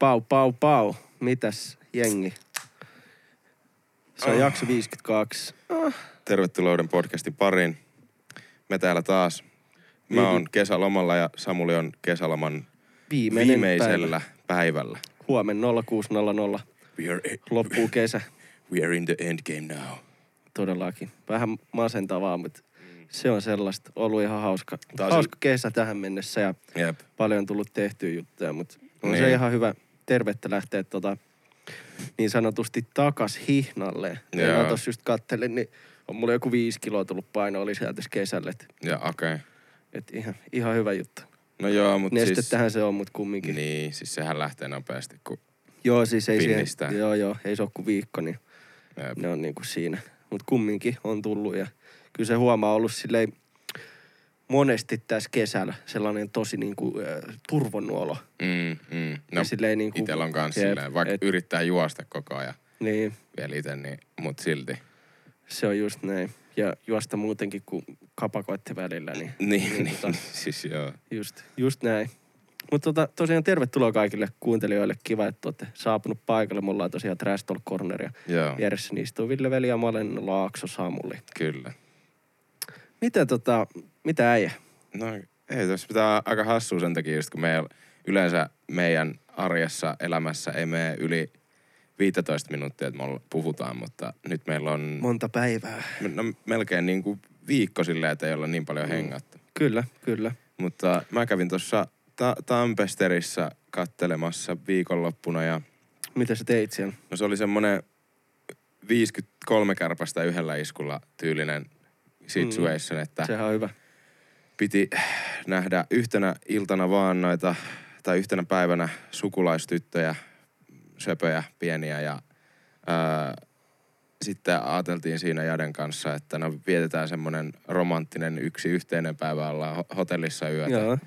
Pau, pau, pau. Mitäs jengi? Se on Oh. jakso 52. Tervetuloa uuden podcastin pariin. Me täällä taas. Mä oon kesälomalla ja Samuli on kesäloman Viimeinen viimeisellä päivä. päivällä. Huomen 0600. We are, Loppuu kesä we are in the endgame now. todellakin. Vähän masentavaa, mutta se on sellaista. Ollut ihan hauska, Taas- hauska kesä tähän mennessä ja Jep. paljon tullut tehtyä juttuja, mutta on Niin. se ihan hyvä tervettä lähteä tota, niin sanotusti takas hihnalle. Ja mä tossa just kattelin, niin on mulla joku viisi kiloa tullut paino, oli sieltä tässä kesällä. Et, Ja okei. Okay. et ihan, ihan hyvä juttu. No joo, mutta Nestettähän siis... se on, mutta kumminkin. Niin, siis sehän lähtee nopeasti, kun... Joo, siis ei Finnistää. siihen, joo, joo, ei se ole kuin viikko, niin Jep. ne on niinku siinä. Mutta kumminkin on tullut ja kyllä se huomaa ollut silleen monesti tässä kesällä sellainen tosi niinku äh, turvonuolo. Mm, mm. No, ja silleen niinku, itellä on kans jep, silleen, vaikka et- yrittää juosta koko ajan Niin, vielä itse, niin, mut silti. se on just näin. Ja juosta muutenkin kuin kapakoitte välillä, niin, Niin, niin, tota, siis joo. just, just näin. Mutta tota, tosiaan tervetuloa kaikille kuuntelijoille. Kiva, että olette saapunut paikalle. Me ollaan tosiaan Trash Talk Corner ja Joo, vieressä istuu Ville Veli ja mä olen Laakso Samuli. kyllä. Mitä tota, mitä äijä? No ei, tässä pitää aika hassua sen takia, just kun meillä yleensä meidän arjessa elämässä ei mene yli 15 minuuttia, että me puhutaan, mutta nyt meillä on Monta päivää. no, melkein niin kuin viikko silleen, että ei olla niin paljon hengattu. Kyllä, kyllä. Mutta mä kävin tuossa ta- Tampesterissa kattelemassa viikonloppuna ja Mitä sä teit siellä? no se oli semmonen 53 kärpästä yhdellä iskulla tyylinen situation, mm. että Sehän on hyvä. piti nähdä yhtenä iltana vaan noita, tai yhtenä päivänä sukulaistyttöjä, söpöjä, pieniä ja ää, sitten ajateltiin siinä Jaden kanssa, että no vietetään semmoinen romanttinen yksi yhteinen päivä, ollaan ho- hotellissa yötä. Joo.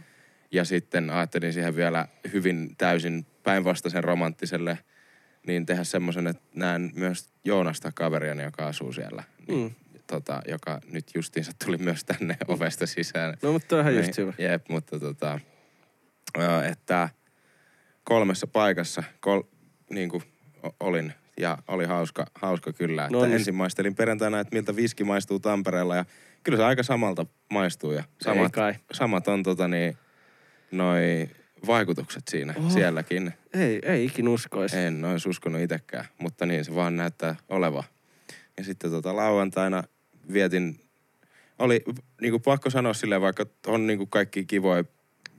Ja sitten ajattelin siihen vielä hyvin täysin päinvastaisen romanttiselle, niin tehdä semmoisen, että näen myös Joonasta kaveriani, joka asuu siellä. Niin, Mm. Tota, joka nyt justiinsa tuli myös tänne ovesta sisään. No mutta toihan just Niin, hyvä. Jep, mutta tota, että kolmessa paikassa kol, niin kuin olin ja oli hauska, hauska kyllä. Että No niin. ensin maistelin perjantaina, että miltä viski maistuu Tampereella ja kyllä se aika samalta maistuu ja Ei samat, kai. samat on tota niin, noi vaikutukset siinä Oho. sielläkin. Ei, ei ikin uskoisi. En olisi uskonut itsekään, mutta niin se vaan näyttää oleva. Ja sitten tota lauantaina vietin, oli niinku pakko sanoa silleen, vaikka on niinku kaikki kivoja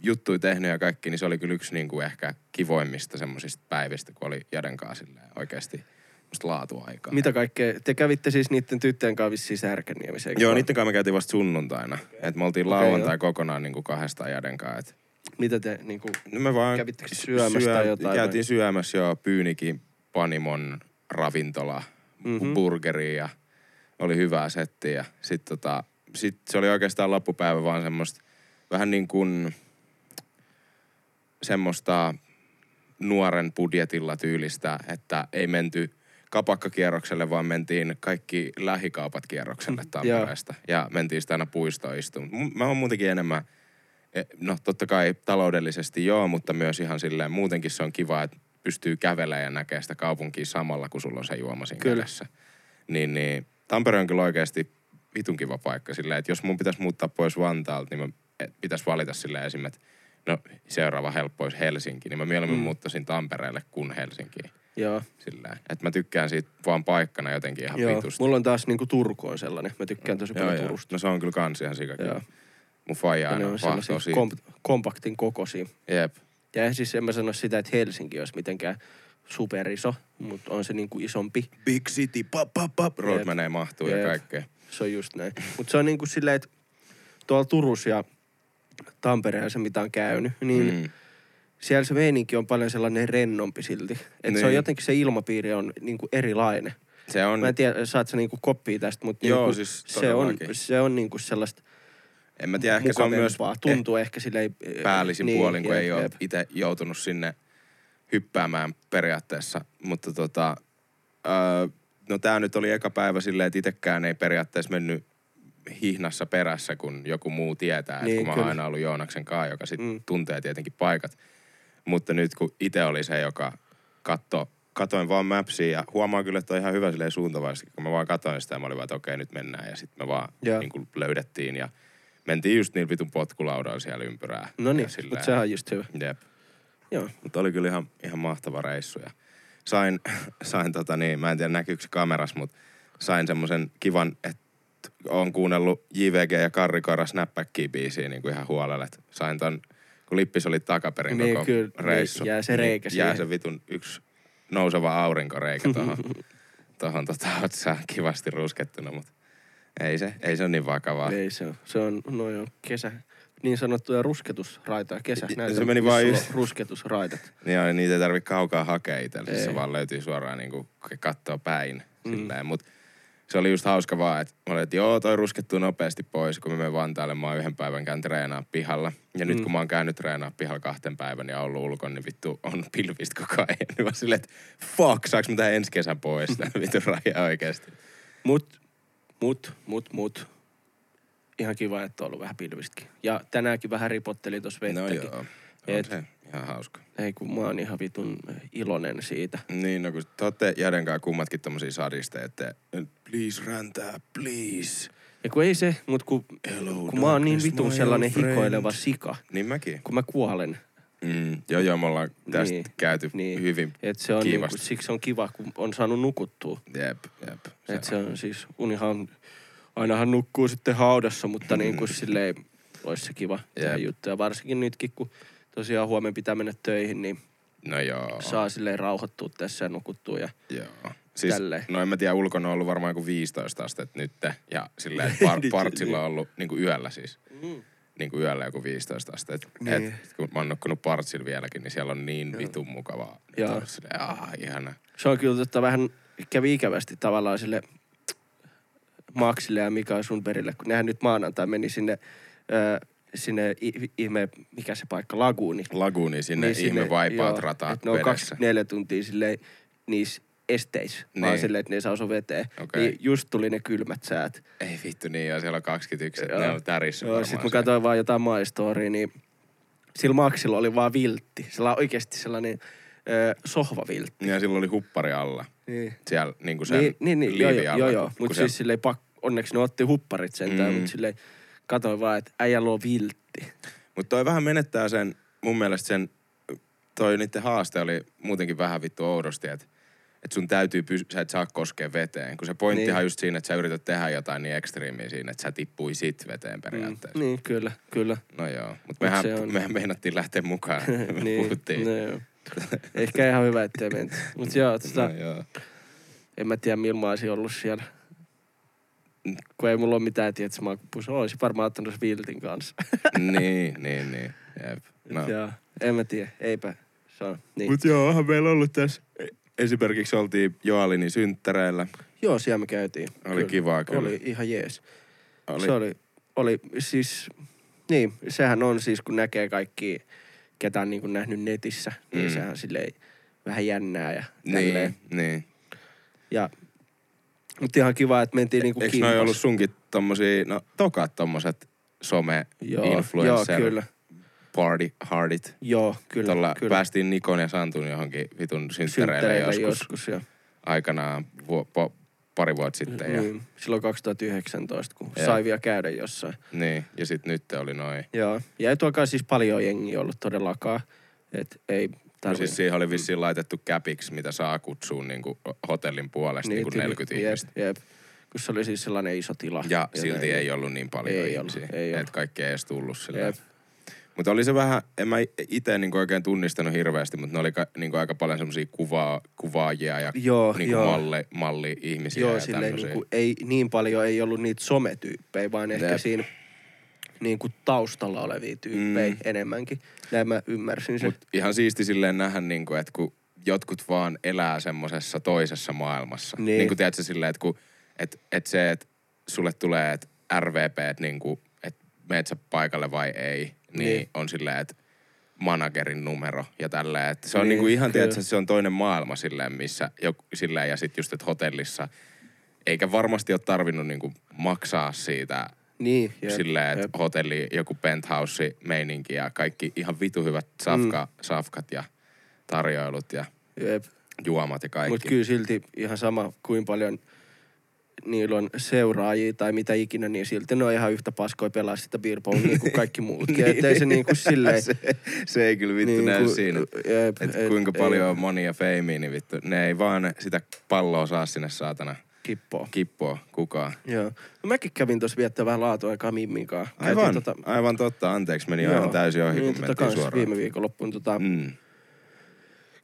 juttuja tehnyt ja kaikki, niin se oli kyllä yksi niinku ehkä kivoimmista semmoisista päivistä, kun oli Jaden kanssa silleen oikeasti laatuaikaa. Mitä kaikkea? Te kävitte siis niiden tyttöjen kanssa vissiin Särkänniemessä, eikö Joo, niiden kanssa me käytiin vasta sunnuntaina. Et me oltiin lauantai kokonaan niinku kahdestaan Jaden kanssa. Et Mitä te niinku... No me vaan Kävittekö syömässä tai jotain Käytiin syömässä jo Pyynikin Panimon ravintola. Mm-hmm. burgeri ja oli hyvää settiä. Ja sit tota, sit se oli oikeastaan loppupäivä vaan semmoista vähän niin kuin semmoista nuoren budjetilla tyylistä, että ei menty kapakkakierrokselle, vaan mentiin kaikki lähikaupat kierrokselle Mm, Tampereesta. Ja mentiin sitten aina puistoon istumaan. Mä oon muutenkin enemmän E, No totta kai taloudellisesti joo, mutta myös ihan silleen muutenkin se on kiva, että pystyy kävelemään ja näkee sitä kaupunkia samalla, kun sulla on se juoma siinä Kyllä. kädessä. Niin, niin Tampere on kyllä oikeasti vitun kiva paikka silleen, että jos mun pitäisi muuttaa pois Vantaalta, niin mä pitäisi valita silleen esim. että no seuraava helppo olisi Helsinki, niin mä mieluummin Mm. muuttaisin Tampereelle kuin Helsinkiin. Joo. Silleen. Että mä tykkään siitä vaan paikkana jotenkin ihan Joo. vitusti. Mulla on taas niinku Turku on sellainen. Mä tykkään tosi paljon joo. Turusta. No se on kyllä kans ihan sikakin. Joo. Mun faija aina on kom- kompaktin kokoisia. Jep. Ja siis en mä sano sitä, että Helsinki olisi mitenkään superiso, mutta on se niinku isompi. Big city, pap, pap, pap. Roadmaneen mahtuu ja Jep. kaikkea. Se on just näin. Mutta se on niinku silleen, että tuolla Turussa ja Tampereella mitä on käynyt, niin mm. Siellä se meininki on paljon sellainen rennompi silti. Että niin. se on Niin. jotenkin se ilmapiiri on niinku erilainen. Se on, Mä en tiedä, saat sä niinku koppia tästä, mutta Joo, niinku siis se on, se on niinku sellaista en mä tiedä, ehkä se on myös. Tuntuu ehkä silleen... eh, päällisin niin, puolin, kun jep, ei ole itse joutunut sinne hyppäämään periaatteessa. Mutta tota, öö, no tää nyt oli eka päivä silleen, että itekään ei periaatteessa mennyt hihnassa perässä, kun joku muu tietää. Niin, kun mä oon aina ollut Joonaksen kanssa, joka sitten Mm. tuntee tietenkin paikat. Mutta nyt kun itse oli se, joka katto, katoin vaan mapsia ja huomaan kyllä, että on ihan hyvä silleen suuntavaisesti, kun mä vaan katoin sitä ja mä olin vaan, että okei, nyt mennään. Ja sitten me vaan niin löydettiin ja mentiin just niin vitun potkulaudalla siellä ympyrää. No niin, mutta sehän on just hyvä. Jep. Joo. Mutta oli kyllä ihan, ihan mahtava reissu. Ja sain, sain tota niin, mä en tiedä näkyykö se kameras, mutta sain semmoisen kivan, että oon kuunnellut JVG ja Karri Kora Snapbackia biisiä niin kuin ihan huolella. Et sain ton, kun lippis oli takaperin Niin, koko kyllä, reissu. niin, jää se reikä Jää siihen. se vitun yksi nouseva aurinkoreikä tohon, tohon tota, otsaan kivasti ruskettuna, mutta ei se, ei se ole niin vakavaa. Ei se on. Se on, no joo, kesä. Niin sanottuja rusketusraitoja. Kesä. Se näitä, meni vaan just- on Rusketusraidat. Niin joo, niitä ei tarvi kaukaa hakea itselle. Se vaan löytyy suoraan niinku kattoo päin. Mm. Mut se oli just hauska vaan, että mä olin, että joo, toi ruskettuu nopeasti pois, kun mä menen Vantaalle, mä oon yhden päivän käyn treenaa pihalla. Ja mm. nyt kun mä oon käynyt treenaa pihalla kahden päivän ja ollut ulkon, niin vittu on pilvistä koko ajan. Niin mä silleen, että fuck, saaks mä tän ensi kesän pois vittu raja oikeesti. Mut, mut, mut, mut. Ihan kiva, että on ollut vähän pilvistäkin. Ja tänäänkin vähän ripotteli tuossa No vettäkin. joo, on Et- se ihan hauska. Ei kun mä oon ihan vitun iloinen siitä. Niin, no kun te ootte Jäden kanssa kummatkin tommosia sadisteja, että please räntää, please. Ja kun ei se, mut kun, Hello, kun mä oon niin vitun sellainen friend. hikoileva sika, Niin mäkin. kun mä kuolen. Mm, joo, joo, me ollaan tästä Niin, niin, käyty niin. niin. hyvin. Et se on niinku, siksi on kiva, kun on saanut nukuttua. Jep, jep. Se, Et se on siis, unihan, ainahan nukkuu sitten haudassa, mutta niin Mm. kuin silleen olisi se kiva Jep. juttu. Ja varsinkin nytkin, kun tosiaan huomenna pitää mennä töihin, niin No joo. saa silleen rauhoittua tässä ja nukuttua. Ja Joo. Siis, Tälleen. no en mä tiedä, ulkona on ollut varmaan joku 15 astetta nyt. Ja silleen, par, Niin, partsilla niin. on ollut niin kuin yöllä siis. mm. Niin kuin yöllä joku 15 astetta. Niin. Et, kun mä oon nukkunut partsilla vieläkin, niin siellä on niin vitun mukavaa. Joo. silleen, ah, ihana. se on kyllä totta vähän kävi ikävästi tavallaan sille Maksille ja Mika Sunberille, kun nehän nyt maanantai meni sinne, ö, sinne ihme, mikä se paikka, Laguuni. Laguni sinne, niin ihme vaipaat rata että ne on vedessä. 24 tuntia silleen niissä esteissä, niin. vaan Niin. silleen, että ne ei saa osua veteen. Okei. Niin just tuli ne kylmät säät. Ei vittu niin, joo, siellä on 21, että Joo. ne on tärissä Joo, sit mä siellä. katsoin vaan jotain My Storya, niin sillä Maksilla oli vaan viltti. Sillä on oikeasti sellainen ö, sohvaviltti. Ja silloin oli huppari alla. Niin. Siellä niin kuin sen Niin, niin, niin joo, alla, joo, joo. Mutta kun siis siellä- silleen pak, onneksi ne otti hupparit sentään, Mm. mutta silleen katsoin vaan, että äijällä on viltti. Mutta toi vähän menettää sen, mun mielestä sen, toi niiden haaste oli muutenkin vähän vittu oudosti, että et sun täytyy pysy, sä et saa koskea veteen. Kun se pointtihan Niin. niin. just siinä, että sä yrität tehdä jotain niin ekstriimiä siinä, että sä tippuisit veteen periaatteessa. Mm, niin, kyllä, kyllä. No joo, mutta Mut mehän, se on- mehän meinattiin lähteä mukaan. Me niin, puhuttiin. no, joo. Ehkä ihan hyvä, ettei menty. Mutta joo, tota, No joo. en mä tiedä milloin mä olisin ollut siellä. Kun ei mulla ole mitään tietysti makupuissa. Olisin varmaan ottanut se viltin kanssa. niin, niin, niin. Jep. No. No. Joo, en mä tiedä. Eipä saa. Niin. Mut joo, onhan meillä ollut tässä. Esimerkiksi oltiin Joalinin synttäreillä. Joo, siellä me käytiin. Oli kivaa kyllä. Oli ihan jees. Oli, Se oli, oli siis, niin, sehän on siis, kun näkee kaikki, ketä on niin kuin nähnyt netissä, niin Mm. sehän silleen vähän jännää ja tälleen. niin, niin. Ja, mutta ihan kiva, että mentiin niinku Eikö kimpas. noi ollut sunkin tommosia, no tokat tommoset some Joo, joo, kyllä. Party hardit. Joo, kyllä. Tuolla kyllä. päästiin Nikon ja Santun johonkin vitun synttäreille joskus, joskus joo. aikanaan vu- po, pari vuotta sitten. Ja, Niin, silloin 2019, kun Joo. sai vielä käydä jossain. niin, ja sit nyt oli noin. Joo, ja ei tuokaan siis paljon jengiä ollut todellakaan. Et ei No tarvi... siis siihen oli vissiin laitettu käpiksi, mitä saa kutsua niinku hotellin puolesta niin, niinku tyyli- 40 jep, ihmistä. Jep, kun se oli siis sellainen iso tila. Ja silti näin. ei ollut niin paljon Ei ollut, ihmisiä. ei ollut. että kaikki ei edes tullut silleen. Jep. Mutta oli se vähän, en mä itse niinku oikein tunnistanut hirveästi, mutta ne oli ka, niinku aika paljon semmosia kuvaa, kuvaajia ja Joo, niinku joo. malli, malli-ihmisiä Joo, ja silleen niin kuin, ei niin paljon ei ollut niitä sometyyppejä, vaan ehkä Jep. siinä niin kuin taustalla olevia tyyppejä Mm. enemmänkin. Näin mä ymmärsin sen. Mut ihan siisti silleen nähdä, niinku, että kun jotkut vaan elää semmosessa toisessa maailmassa. Niin. Niin. niin kuin tiedätkö silleen, että kun, et, et se, että sulle tulee, että RVP, että niinku, et meet sä paikalle vai ei, niin, Niin. on silleen, että managerin numero ja tälleen. Että se on Niin, niin, niinku ihan, tiedätkö, se on toinen maailma silleen, missä, joku, silleen ja sitten just, että hotellissa, eikä varmasti ole tarvinnut niinku maksaa siitä Niin, jep, silleen, että jep. hotelli, joku penthouse meininki ja kaikki ihan vitu hyvät safka, mm. safkat ja tarjoilut ja Jep. juomat ja kaikki. Mutta kyllä silti ihan sama, kuin paljon niillä on seuraajia tai mitä ikinä, niin silti ne on ihan yhtä paskoja pelaa sitä beer pongia kuin kaikki muutkin. niin. Ettei se niinku silleen... se, se ei kyllä vittu niin, näy niinku- siinä. Että et- kuinka ei paljon on monia feimiä, niin vittu, ne ei vaan sitä palloa saa sinne saatana Kippoa. kippoa kukaan. Joo. No mäkin kävin tuossa viettää vähän laatuaikaa Mimmin kanssa. Aivan, tota, aivan totta, anteeksi, meni Joo. aivan täysin ohi, niin, kun tota suoraan. Viime viikonloppuun tota, Mm.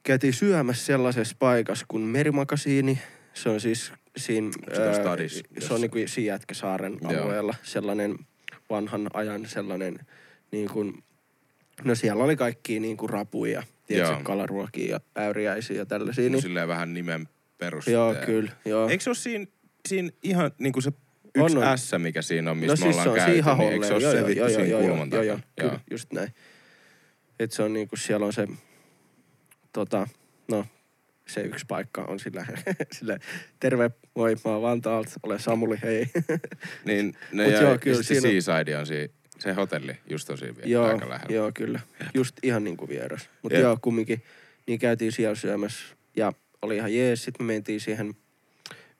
käytiin syömässä sellaisessa paikassa kuin Merimakasiini. Se on siis siinä... Se on stadis se on jossain. niinku siinä Jätkäsaaren Joo. alueella sellainen vanhan ajan sellainen niin kuin, no siellä oli kaikki niin kuin rapuja, tiedätkö, Joo. kalaruokia ja äyriäisiä ja tällaisia. Niin. Niin, Silleen vähän nimen perusteella. joo, kyllä, joo. Eikö se ole siinä, siinä ihan niinku se yksi On, on. S, mikä siinä on, no mistä me siis ollaan käyty, niin eikö se ole joo, se joo, vittu joo, siinä joo, kulman joo, joo, takana? kyllä, just näin. Et se on niinku, siellä on se, tota, no, se yksi paikka on sillä, sillä terve, moi, mä oon Vantaalta, olen Samuli, hei. Niin, no Mut ja, joo, kyllä sitten siinä- Seaside on siinä, se hotelli just on siinä joo, aika lähellä. joo, kyllä. Just ihan niinku vieras. Mutta joo, kumminkin, niin käytiin siellä syömässä ja oli ihan jees. Sitten me mentiin siihen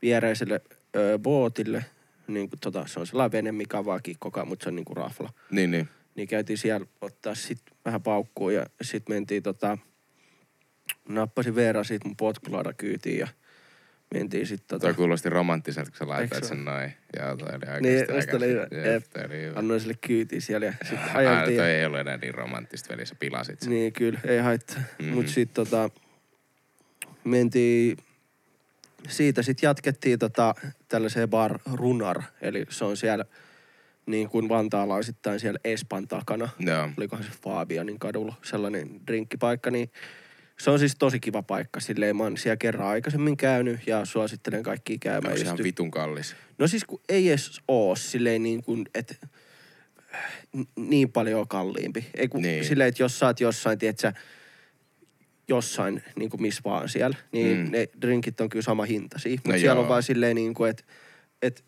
viereiselle ö, bootille. Niin kuin tota, se on sellainen vene, mikä on vaan kikkokaa, mutta se on niinku rafla. Niin, niin. Niin käytiin siellä ottaa sit vähän paukkua ja sitten mentiin tota, nappasin Veera siitä mun potkulaada kyytiin ja mentiin sitten tota, Toi kuulosti romanttiselta, kun sä laitoit se sen noin. Joo, toi oli oikeasti Niin, aika... musta oli hyvä. Jep, hyvä. annoin sille kyytiin siellä ja sitten Ah, ajeltiin. toi ei ollut enää niin romanttista, veli, sä pilasit sen. Niin, kyllä, ei haittaa. Mhm. Mm-hmm. Mutta sitten tota, mentiin, siitä sitten jatkettiin tota, tällaiseen bar Runar, eli se on siellä niin kuin vantaalaisittain siellä Espan takana. Joo. Olikohan se Fabianin kadulla sellainen drinkkipaikka, niin se on siis tosi kiva paikka. Silleen mä oon siellä kerran aikaisemmin käynyt ja suosittelen kaikkia käymään. Onko ihan vitun kallis? No siis kun ei edes oo silleen niin kuin, että niin paljon kalliimpi. Ei kun Niin. silleen, että jos sä oot jossain, tiedätkö, jossain niin kuin missä vaan siellä, niin Mm. mm. ne drinkit on kyllä sama hintaisia. Mutta No siellä joo. on vaan silleen niin kuin, että, että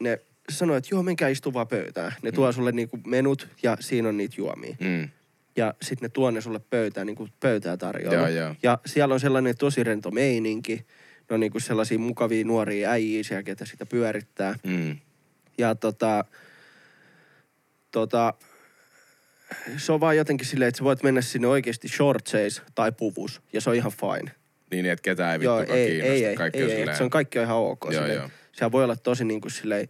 ne sanoo, että joo, menkää istuvaa pöytään. Ne tuo sulle niin kuin menut ja siinä on niitä juomia. Mm. Ja sitten ne tuo ne sulle pöytään, niin kuin pöytää tarjolla. Joo, joo. Ja siellä on sellainen tosi rento meininki. Ne on niin kuin sellaisia mukavia nuoria äijiä siellä, ketä sitä pyörittää. Mm. Ja tota, tota, se on vaan jotenkin silleen, että sä voit mennä sinne oikeasti shortseis tai puvus. Ja se on ihan fine. Niin, että ketään ei Joo, ei, kiinnosta. ei, ei, Kaikki ei, on ei, silleen... se on kaikki on ihan ok. Joo, silleen. joo. Sehän voi olla tosi niin kuin silleen,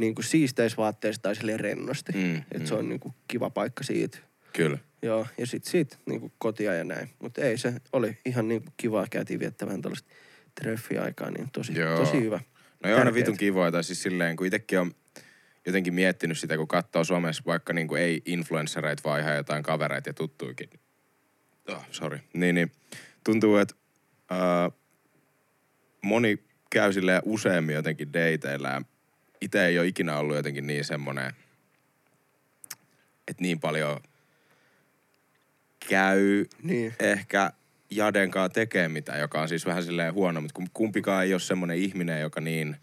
niin kuin siisteissä vaatteissa tai silleen rennosti. Mm, että mm. se on niin kuin kiva paikka siitä. Kyllä. Joo, ja sit siitä niin kuin kotia ja näin. Mutta ei, se oli ihan niin kivaa. Käytiin viettämään tällaista treffiaikaa, niin tosi, Joo. tosi hyvä. No joo, Tärkeet. vitun kivoja. Tai siis silleen, kun itsekin on jotenkin miettinyt sitä, kun katsoo somessa vaikka niin kuin ei influenssereita, vaan ihan jotain kavereita ja tuttuikin. Oh, sorry. Niin, niin tuntuu, että uh, moni käy silleen useammin jotenkin dateilla ja itse ei ole ikinä ollut jotenkin niin semmoinen, että niin paljon käy Niin. ehkä Jadenkaan tekee mitään, joka on siis vähän silleen huono, mutta kum- kumpikaan ei ole semmoinen ihminen, joka niin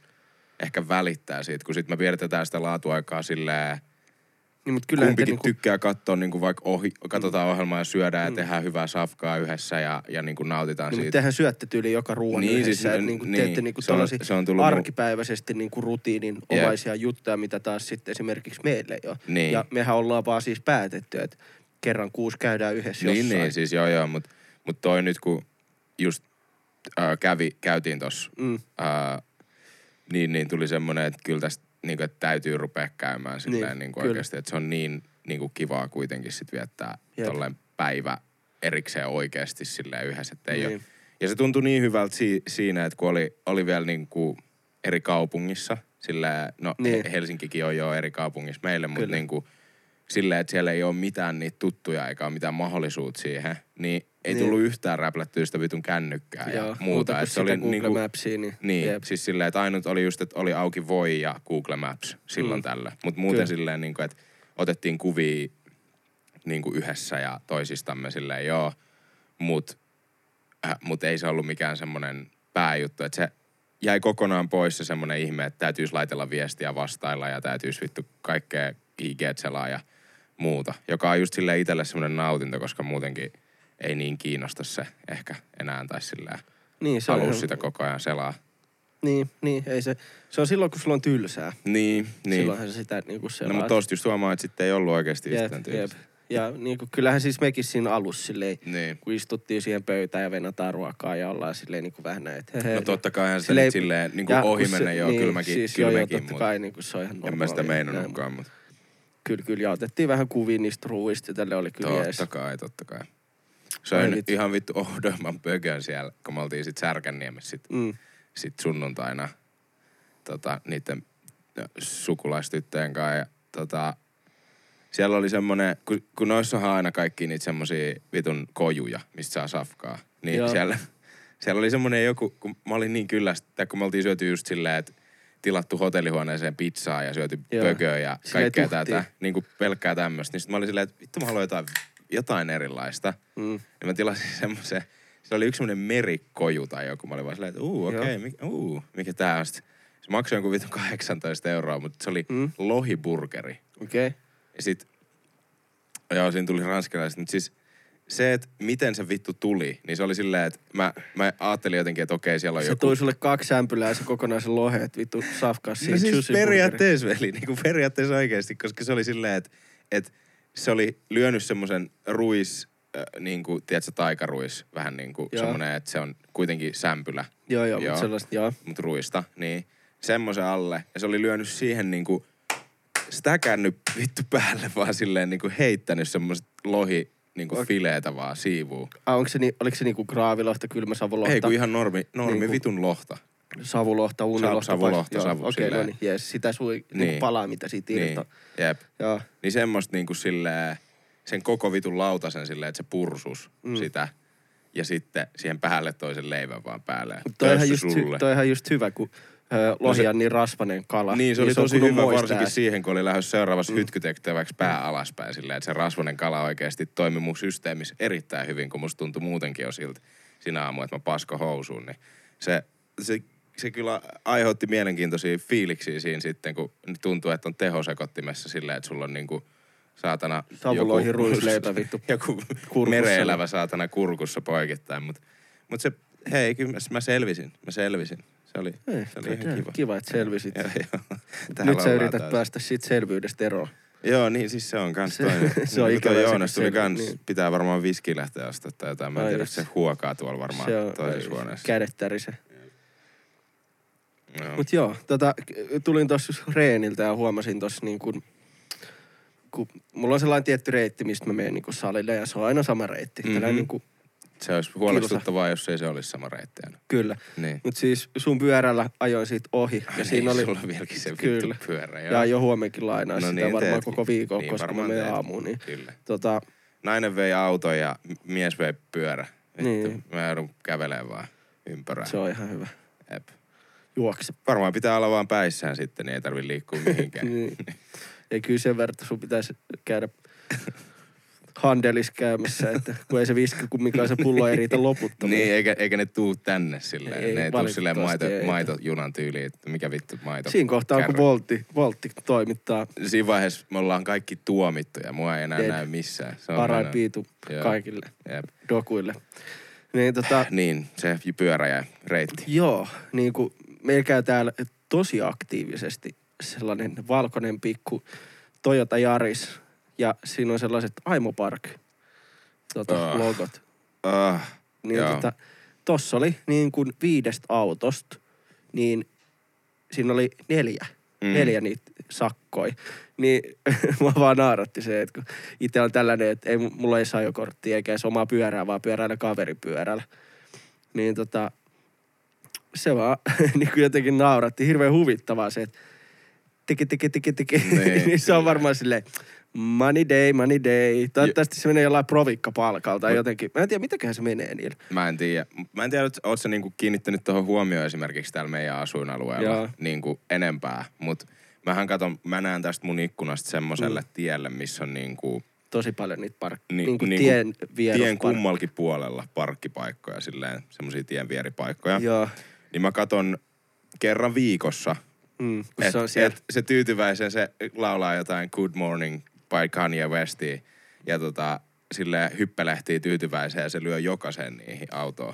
ehkä välittää siitä, kun sitten me vietetään sitä laatuaikaa silleen, Niin, mutta kyllä kumpikin niinku, tykkää katsoa niin kuin vaikka ohi, katsotaan ohjelmaa ja syödään Mm. ja tehdään hyvää safkaa yhdessä ja, ja niin kuin nautitaan niin, siitä. tehän syötte tyyli joka ruoan Niin, siis yhdessä. Siis, niinku niin, teette niinku se on- se on tullut arkipäiväisesti niinku rutiinin omaisia juttuja, mitä taas sitten esimerkiksi meille jo. Niin. Ja mehän ollaan vaan siis päätetty, että kerran kuusi käydään yhdessä Niin, jossain. niin, siis joo joo, mutta mut toi nyt kun just äh, kävi, käytiin tossa, Mm. äh, niin, niin tuli semmoinen, että kyllä tästä niin kuin, että täytyy rupea käymään silleen Niin, niin kuin oikeasti, että se on niin, niin kuin kivaa kuitenkin sit viettää Jep. tolleen päivä erikseen oikeasti silleen yhdessä, että ei Niin. ole. Ja se tuntui niin hyvältä si- siinä, että kun oli, oli vielä niin kuin eri kaupungissa, silleen, no Niin. niin. Helsinkikin on jo eri kaupungissa meille, mutta niin kuin silleen, että siellä ei ole mitään niitä tuttuja eikä ole mitään mahdollisuutta siihen, niin ei Niin. tullut yhtään räplättyä sitä vitun kännykkää ja Joo, muuta. kuin Et se oli Google niinku- Mapsia, niin, niin, jep. siis silleen, että ainut oli just, että oli auki Voi ja Google Maps silloin Mm. tällä. Mutta muuten Kyllä. silleen, niin kuin, että otettiin kuvia niin kuin yhdessä ja toisistamme silleen, joo. Mutta äh, mut ei se ollut mikään semmoinen pääjuttu. Että se jäi kokonaan pois se semmoinen ihme, että täytyisi laitella viestiä vastailla ja täytyisi vittu kaikkea ig selaa ja muuta. Joka on just silleen itselle semmoinen nautinto, koska muutenkin ei niin kiinnosta se ehkä enää tai silleen Niin, se on halua ihan- sitä koko ajan selaa. Niin, niin, ei se. Se on silloin, kun sulla on tylsää. Niin, niin. Silloinhan se sitä niinku No selaa. mutta tosta just huomaa, että sitten ei ollut oikeasti Jep, yhtään jep. tyylistä. Ja niinku, kyllähän siis mekin siinä alussa silleen, Niin. kun istuttiin siihen pöytään ja venataan ruokaa ja ollaan silleen niinku vähän näin, että he, he, No totta kai Silleen- silleen niin kuin ohi mennä, joo, niin, kyllä mäkin, siis kyllä joo, joo, totta mutta kai niinku se on ihan en mä sitä meinannutkaan, mutta Kyllä, kyllä, ja otettiin vähän kuvia niistä ruuista ja tälle oli kyllä jees. totta kai, totta kai. Ai Söin vitsi. ihan vittu ohdoimman pökön siellä, kun me oltiin sit Särkänniemessä sit, Mm. sit sunnuntaina tota, niiden sukulaistyttöjen kanssa. Ja, tota, siellä oli semmonen, kun, kun noissahan aina kaikki niitä semmosia vitun kojuja, mistä saa safkaa. Niin Joo. siellä, siellä oli semmonen joku, kun mä olin niin kyllästä, kun me oltiin syöty just silleen, että tilattu hotellihuoneeseen pizzaa ja syöty Joo. pököä ja kaikkea tätä, niin kuin pelkkää tämmöistä. Niin sit mä olin silleen, että vittu mä haluan jotain, jotain erilaista. Mm. Niin mä tilasin semmoisen, se oli yksi semmoinen merikoju tai joku. Mä olin vaan silleen, että uu, okei, okay, mikä, uu, mikä tää on. Sitten se maksoi jonkun vitun 18 euroa, mutta se oli mm. lohiburgeri. Okei. Okay. Ja sit, joo, siinä tuli ranskalaiset, mutta siis se, että miten se vittu tuli, niin se oli silleen, että mä, mä ajattelin jotenkin, että okei, siellä on Se joku... toi sulle kaksi ämpylää ja se kokonaisen lohe, että vittu safkaa siinä No siis periaatteessa, veli, niin kuin periaatteessa oikeasti, koska se oli silleen, että, että se oli lyönyt semmoisen ruis, äh, niin kuin, tiedätkö, taikaruis, vähän niin kuin semmoinen, että se on kuitenkin sämpylä, Joo, joo, Joo. mutta sellaista, joo. mutta ruista, niin semmoisen alle. Ja se oli lyönyt siihen niin kuin, stäkännyt vittu päälle vaan silleen niin kuin heittänyt semmoiset lohi niin kuin fileetä vaan siivuun. Ah, onko se, ni, oliko se niinku graavilohta, kylmä savulohta, Ei kun ihan normi, normi Niinku- vitun lohta. savulohta, unilohta? savulohta, savu, Joo, Okei, okay, no silleen. niin, jees. Sitä sui niin. Niin. niinku palaa, mitä siitä Niin, irtoaa. jep. Joo. Niin semmoista niinku silleen, sen koko vitun lautasen silleen, että se pursus Mm. sitä. Ja sitten siihen päälle toisen leivän vaan päälle. Mut Toi on, ihan Tässä just, hy, sulle. toi on ihan just hyvä, kun ö, lohi No se- niin rasvanen kala. Niin, se oli on tosi kunnon hyvä varsinkin siihen, kun oli lähdössä seuraavassa mm. hytkytektäväksi pää alaspäin silleen, että se rasvanen kala oikeasti toimi mun systeemissä erittäin hyvin, kun musta tuntui muutenkin jo siltä sinä aamu, että mä pasko housuun. Niin se, se, se kyllä aiheutti mielenkiintoisia fiiliksiä siinä sitten, kun tuntuu, että on tehosekottimessa silleen, että sulla on niinku saatana Savuloihin ruisleipä vittu joku kurkussa. mereelävä saatana kurkussa poikittain, mutta mut se, hei, kyllä mä selvisin, mä selvisin. Se oli, Ei, se oli ihan kiva. Kiva, että selvisit. Joo, joo. Täällä Nyt sä yrität taas. päästä siitä selvyydestä eroon. Joo, niin siis se on kans Se- toinen. se on Niin toi ikävä se, Joonas kun tuli se- kans, niin. pitää varmaan viski lähteä ostaa tai jotain. Mä en tiedä, se huokaa tuolla varmaan Se on toisessa huoneessa. kädet tärise. Joo. Mut joo, tota, tulin tossa reeniltä ja huomasin tossa niin kun, kun mulla on sellainen tietty reitti, mistä mä menen niin salille ja se on aina sama reitti. Mm-hmm. Mhm. niin kuin, Se olisi huolestuttavaa, jos ei se olisi sama reitti aina. kyllä. Niin. Mut siis sun pyörällä ajoin siitä ohi ja Ai siinä niin, oli... sulla on vieläkin se vittu Kyllä. pyörä. Joo. Ja jo huomenkin lainaa No sitä niin, varmaan teetkin. koko viikon, Niin, koska mä menen aamuun. Niin, Kyllä. tota, Nainen vei auto ja mies vei pyörä. Vittu, Niin. Mä joudun kävelemään vaan ympärää. se on ihan hyvä. Jep. Juokse. Varmaan pitää olla vaan päissään sitten, niin ei tarvi liikkua mihinkään. Niin. Ei kyllä sen verran, sun pitäisi käydä handelis käymässä, että kun ei se viski kumminkaan se pullo ei riitä loputtomiin. Niin, eikä, eikä ne tuu tänne silleen. Ei, ne ei tuu silleen maito, ei. maitojunan tyyliin, että mikä vittu maito. Siinä kohtaa, kun kärry. Voltti, Voltti toimittaa Siinä vaiheessa me ollaan kaikki tuomittuja. Mua ei enää Dead. näy missään. Se on parain piitu kaikille Jep. dokuille. Niin tota, Niin, se pyörä ja reitti. joo, niin kuin meillä käy täällä tosi aktiivisesti sellainen valkoinen pikku Toyota Yaris ja siinä on sellaiset Aimo Park tota, Ah. logot. Ah, Niin Joo. tota, tossa oli niin kuin viidestä autosta, niin siinä oli neljä. Mm. Neljä niitä sakkoi. Niin mua vaan naaratti se, että kun itse on tällainen, että ei, mulla ei saa jo korttia eikä edes omaa pyörää, vaan pyöräillä kaveripyörällä. Niin tota, se vaan niin kuin jotenkin nauratti. Hirveän huvittavaa se, että teke, teke, teke, teke. Niin. niin se on varmaan silleen, money day, money day. Toivottavasti se menee jollain provikkapalkalla tai jotenkin. Mä en tiedä, mitäköhän se menee niillä. Mä en tiedä. Mä en tiedä, oot sä niinku kiinnittänyt tuohon huomioon esimerkiksi täällä meidän asuinalueella Joo. niinku enempää. Mut mähän katon, mä näen tästä mun ikkunasta semmoselle mm. tielle, missä on niinku Tosi paljon niitä park- Ni- niin, niin kuin niinku tien tien kummalkin puolella parkkipaikkoja, silleen semmosia tien vieripaikkoja. Joo. Niin mä katon kerran viikossa. Mm, Et, se on siellä. et, se tyytyväisen se laulaa jotain Good Morning by Kanye Westia ja tota, sille hyppelehtii tyytyväisen ja se lyö jokaisen niihin autoon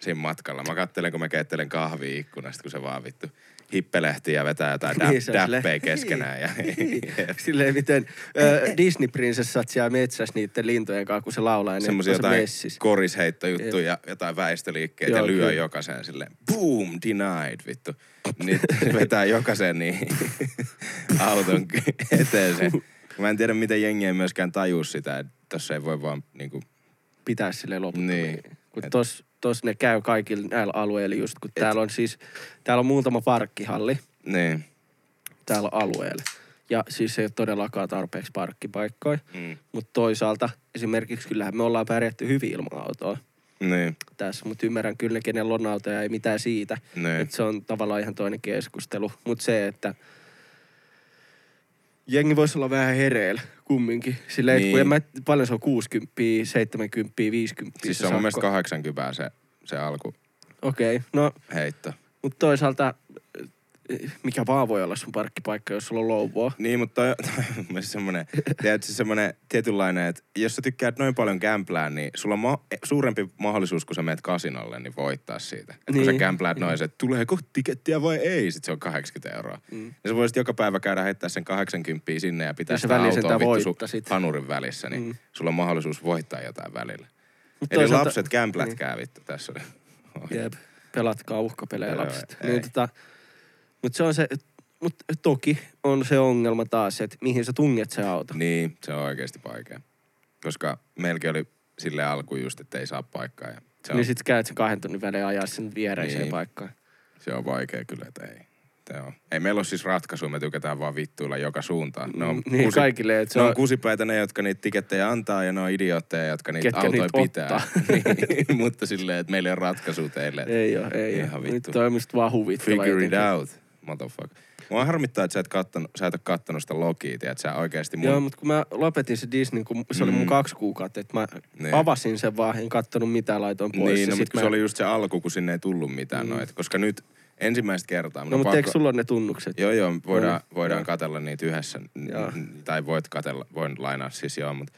siinä matkalla. Mä kattelen, kun mä keittelen kahvia ikkunasta, kun se vaan vittu hippelehtii ja vetää jotain Niin, niin, däppejä keskenään. Ja, Silleen miten äh, Disney-prinsessat siellä metsässä niiden lintujen kanssa, kun se laulaa, ne Semmoisia jotain messis. korisheittojuttuja ja jotain väistöliikkeitä Joo, ja lyö kyllä. jokaisen silleen boom, denied, vittu. Niin vetää jokaisen niin auton eteen se. Mä en tiedä, miten jengi ei myöskään tajua sitä, että tossa ei voi vaan niinku, Pitää silleen loputtomiin. Niin. Kun Et- tos, tos ne käy kaikilla näillä alueilla just, kun täällä on siis, täällä on muutama parkkihalli niin. täällä alueella. Ja siis ei ole todellakaan tarpeeksi parkkipaikkoja. Mm. Mutta toisaalta esimerkiksi kyllähän me ollaan pärjätty hyvin ilman autoa Niin, tässä, mutta ymmärrän kyllä ne, kenellä on autoja, ei mitään siitä. niin. Et se on tavallaan ihan toinen keskustelu. Mutta se, että jengi voisi olla vähän hereillä kumminkin. Silleen, niin. kun Niin. en mä, paljon se on 60, 70, 50 Siis se on mun mielestä 80 se, se alku Okei, okay. no, heitto. mutta toisaalta mikä vaan voi olla sun parkkipaikka, jos sulla on louvoa. Niin, mutta toi, toi on mun mielestä semmonen, tiedätkö, semmonen tietynlainen, että jos sä tykkäät noin paljon kämplää, niin sulla on ma- suurempi mahdollisuus, kun sä meet kasinolle, niin voittaa siitä. Niin. Kun sä Niin. kämpläät noin, että tuleeko tikettiä vai ei, sit se on 80 euroa. Mm. Ja sä voisit joka päivä käydä heittää sen 80 sinne ja pitää Ja sitä autoa vittu sun hanurin välissä, niin Mm. mm. sulla on mahdollisuus voittaa jotain välillä. Mut Eli lapset kämplätkää vittu tässä. Jep, pelatkaa uhkapelejä lapset. ei. Niin, tota, mutta se on se, mutta toki on se ongelma taas, että mihin sä tunget se auto. Niin, se on oikeasti vaikea. Koska meilläkin oli sille alku just, että ei saa paikkaa. Ja se, on, Niin sit käyt sen kahden tunnin välein ajaa sen viereiseen Niin. paikkaan. se on vaikea kyllä, että ei. On. Ei meillä ole siis ratkaisua, me tykätään vaan vittuilla joka suuntaan. Ne on, niin kaikille, että se ne on, on kusipäitä ne, jotka niitä tikettejä antaa ja ne on idiootteja, jotka niitä Ketkä autoja niitä pitää. niin, mutta silleen, että meillä ei ole ratkaisu teille. ei oo, ei Ihan vittu. Nyt toi on vaan huvittava Figure it out, motherfucker. Mua harmittaa, että sä et, kattonut, sä et ole kattonut sitä logia, että sä oikeasti mun... Joo, mutta kun mä lopetin se Disney, kun se oli mun Mm. kaksi kuukautta, että mä Niin. avasin sen vaan, en kattonut mitään, laitoin pois. Niin, no, mutta mä... se oli just se alku, kun sinne ei tullut mitään Mm. mm. noita. Koska nyt ensimmäistä kertaa... No on mutta pakko- eikö sulla ne tunnukset? Joo, joo, voidaan, Joo, voidaan joo. katella niitä yhdessä. Joo. Tai voit katella, voin lainaa siis joo, mutta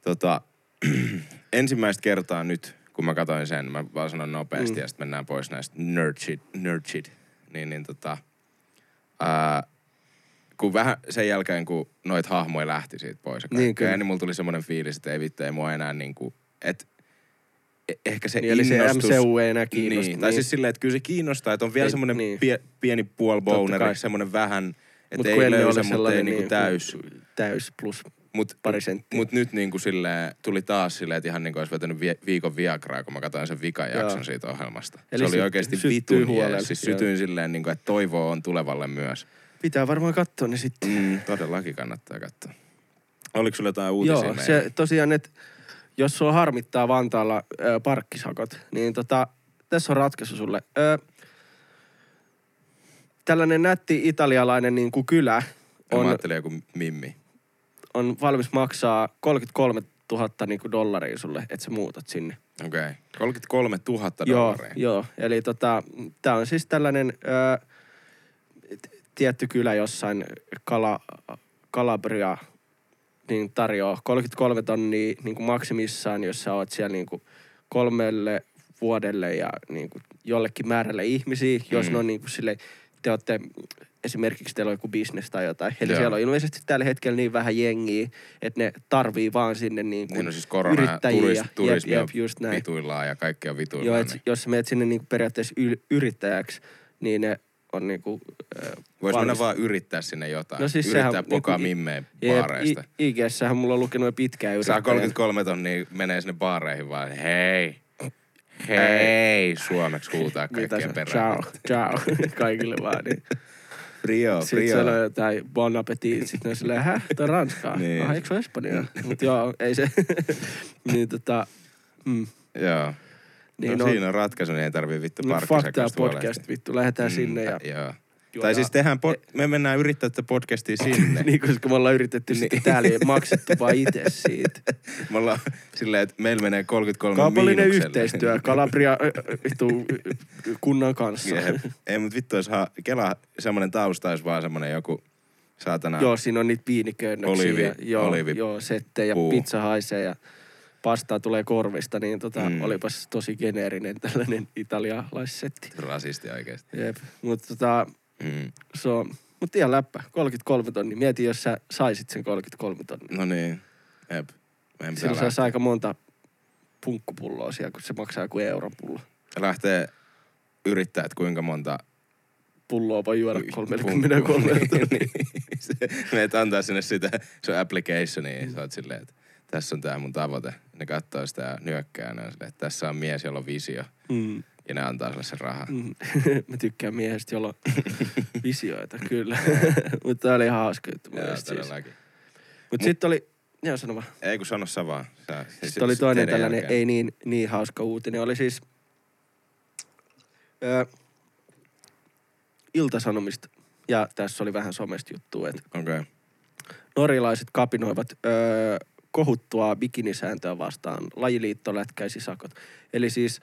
tota, ensimmäistä kertaa nyt, kun mä katsoin sen, mä vaan sanon nopeasti Mm. mm. ja sitten mennään pois näistä nerd shit, nerd shit. Niin, niin tota, ää, kun vähän sen jälkeen, kun noit hahmoja lähti siitä pois ja Niin, kyllä. niin, niin mulla tuli semmoinen fiilis, että ei vittu, ei mua enää niinku, että ehkä se Niin, eli se innostus... MCU ei enää kiinnosta. Niin, tai siis silleen, että kyllä se kiinnostaa, että on vielä semmoinen niin. pie, pieni Totta puoliboneri, kai. semmoinen vähän, että ei löysä, mutta ei niinku niin, täys. Täys plus Mut, pari senttiä. mut nyt niinku silleen, tuli taas silleen, että ihan niinku olisi vetänyt viikon viagraa, kun mä katsoin sen vikan Joo. siitä ohjelmasta. Eli se oli syt- oikeasti vitun jees. Siis joo. sytyin silleen, niinku, että toivoa on tulevalle myös. Pitää varmaan katsoa ne sitten. Mm, todellakin kannattaa katsoa. Oliko sulla jotain uutisia Joo, meille? se tosiaan, että jos sua harmittaa Vantaalla ö, parkkisakot, niin tota, tässä on ratkaisu sulle. Ö, tällainen nätti italialainen niin kuin kylä Mä on, ajattelin joku mimmi. On valmis maksaa 33 000 niin kuin dollaria sulle, että sä muutat sinne. Okei. Okay. 33 000 Joo, dollaria. joo, eli tota, tää on siis tällainen ö, tietty kylä jossain Kala, Kalabria, niin tarjoaa 33 tonnia niin kuin maksimissaan, jos sä oot siellä niin kuin kolmelle vuodelle ja niin kuin jollekin määrälle ihmisiä, jos Mm. ne on niin kuin sille, te olette, esimerkiksi teillä on joku bisnes tai jotain. Eli Joo. siellä on ilmeisesti tällä hetkellä niin vähän jengiä, että ne tarvii vaan sinne niin kuin Niin no siis korona yrittäjiä. turis, Jep, turismi jep, on just näin. vituillaan ja kaikki on Joo, vituillaan. et, niin. jos sä menet sinne niinku periaatteessa yrittäjäksi, niin ne on niinku... Äh, Voisi mennä vaan yrittää sinne jotain. No siis Yrittää sehän pokaa niinku- mimmeen Jep, baareista. IGssähän mulla on lukenut pitkään yrittäjä. Saa 33 tonnia, menee sinne baareihin vaan, hei, hei, suomeksi huutaa kaikkien perään. Ciao, ciao. Kaikille vaan. Niin. Frio, Sitten frio. sanoo jotain bon appetit. Sitten ne silleen, häh, toi on ranskaa. Niin. Ah, eikö se espanjaa? Mut joo, ei se. niin tota, mm. Joo. Niin no, on. siinä on ratkaisu, niin ei tarvii vittu No, fuck tää podcast, vittu. Lähdetään sinne ja... Joo. Tai siis tehdään, po- me mennään yrittää tätä podcastia sinne. niin, koska me ollaan yritetty sitten täällä ja maksettu vaan itse siitä. Me ollaan silleen, että meillä menee 33 Kaupallinen miinukselle. yhteistyö Kalabria vittu, kunnan kanssa. Jep. Ei, mutta vittu, jos ha- Kela semmoinen tausta olisi vaan semmoinen joku saatana. Joo, siinä on niitä piiniköynnöksiä. Oliivi- ja, joo, oliivi- joo, settejä ja puu. pizza haisee ja pastaa tulee korvista, niin tota, Mm. olipas tosi geneerinen tällainen italialaissetti. Rasisti oikeesti. Jep, mutta tota, Mm. se on, mut ihan läppä, 33 tonni. Mieti, jos sä saisit sen 33 tonni. No niin. Pitää Silloin saisi aika monta punkkupulloa siellä, kun se maksaa kuin euron pullo. lähtee yrittää, että kuinka monta... Pulloa voi juoda Ui, 33 pum- niin. Meet antaa sinne sitä sun applicationia ja sä oot silleen, että tässä on tää mun tavoite. Ne katsoo sitä ja nyökkää ja silleen, että tässä on mies, jolla on visio. Mm. Ja ne antaa sulle sen rahan. Mm. Mä tykkään miehestä, jolla on visioita, kyllä. Mutta tää oli hauska juttu Joo, siis. todellakin. Mutta sitten oli, joo sano vaan. Ei kun sano sä vaan. Sä, Sitten oli toinen tällainen jälkeen. ei niin, niin hauska uutinen. Oli siis ö, Iltasanomista, ja tässä oli vähän somesta juttua, että. Okay. norjalaiset kapinoivat ö, kohuttua bikinisääntöä vastaan. Lajiliitto lätkäisi sakot. Eli siis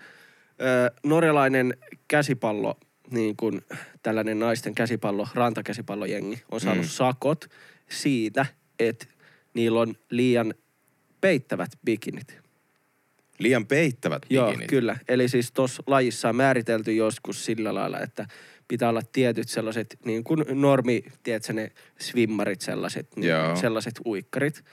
ö, norjalainen käsipallo, niin kuin tällainen naisten käsipallo, rantakäsipallojengi, on saanut Mm. sakot siitä, että niillä on liian peittävät bikinit. Liian peittävät Joo, bikinit. kyllä. Eli siis tuossa lajissa on määritelty joskus sillä lailla, että pitää olla tietyt sellaiset niin kuin normi, tiedätkö ne swimmarit sellaiset, niin, Joo. sellaiset uikkarit.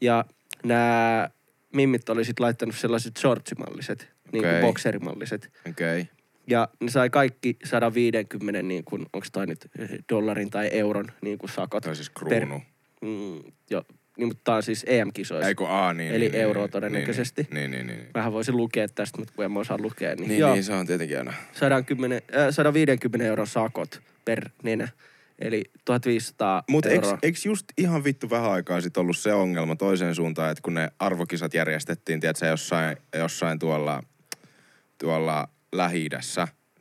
Ja nämä mimmit oli sitten laittanut sellaiset shortsimalliset, niin kuin Okei. bokserimalliset. Okei. Okay. Ja ne sai kaikki 150, niin kuin, onko toi nyt dollarin tai euron niin kuin sakot. Toi siis per- kruunu. Mm, jo, niin, mutta tää on siis EM-kisoissa. Ei kun A, niin. Eli niin, niin, euroa niin, todennäköisesti. Niin, niin, niin. niin. Vähän voisin lukea tästä, mutta kun en osaa lukea. Niin, Niin, joo, niin, se on tietenkin aina. 110, äh, 150 euron sakot per nenä. Eli 1500 Mutta eikö, eikö just ihan vittu vähän aikaa sitten ollut se ongelma toiseen suuntaan, että kun ne arvokisat järjestettiin, tiedätkö, jossain, jossain tuolla, tuolla lähi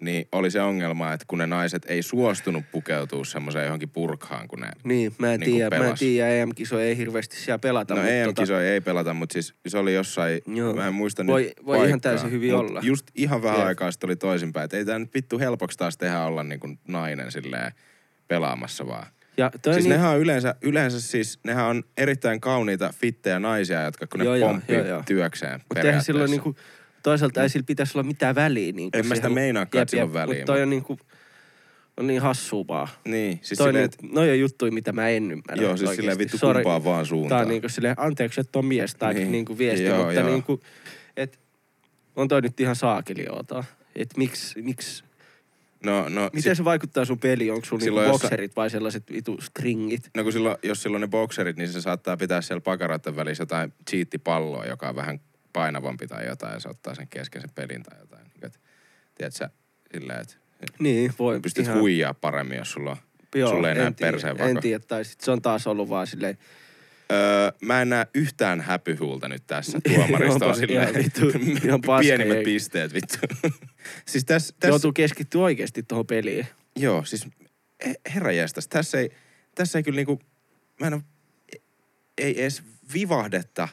niin oli se ongelma, että kun ne naiset ei suostunut pukeutua semmoiseen johonkin purkhaan, kun ne... Niin, mä en niinku tiedä. Mä en tiedä, EM-kisoja ei hirveästi siellä pelata. No mutta EM-kisoja ei pelata, mutta siis se oli jossain, Joo. mä en muista Voi- nyt voi ihan paikkaa, täysin hyvin mut olla. Just ihan vähän Jep. aikaa sitten oli toisinpäin, että ei tää nyt vittu helpoksi taas tehdä olla niin kuin nainen silleen pelaamassa vaan. Ja toi Siis niin, nehän on yleensä, yleensä siis, nehän on erittäin kauniita, fittejä naisia, jotka kun ne Joo, pomppii joo, joo. työkseen mutta eihän silloin niinku, toisaalta ei sillä pitäisi olla mitään väliä. Niin En mä sitä meinaakaan, että sillä on väliä, Mutta toi on niinku, on niin hassua vaan. Niin, siis silleen, niin, että noi on juttuja, mitä mä en ymmärrä. joo, siis silleen vittu Sori. kumpaa vaan Tää suuntaan. on niinku silleen, anteeksi, että on mies tai Niin. niin. niinku viesti, Joo, mutta joo. niinku, et on toi nyt ihan saakeliota. Et miksi, miksi, No, no, miten se vaikuttaa sun peliin? Onko sun niinku Silloin jossa- bokserit vai sellaiset vitu stringit? No kun silloin, jos silloin ne bokserit, niin se saattaa pitää siellä pakaroiden välissä jotain cheattipalloa, joka on vähän painavampi tai jotain, ja se ottaa sen kesken sen pelin tai jotain. Niin, että, tiedätkö silleen, että Niin, voi. pystyt ihan, huijaa paremmin, jos sulla on... Joo, sulle ei en tiedä, perseen En vako. tiedä, tai sit se on taas ollut vaan silleen, Öö, mä en näe yhtään häpyhuulta nyt tässä tuomarista. On silleen, ihan vittu, ihan pienimmät jengi. pisteet vittu. siis tässä, tässä, joutuu keskittyä oikeasti tuohon peliin. joo, siis he- herra jästäs, tässä ei, tässä ei kyllä niinku, mä en oo, ei edes vivahdetta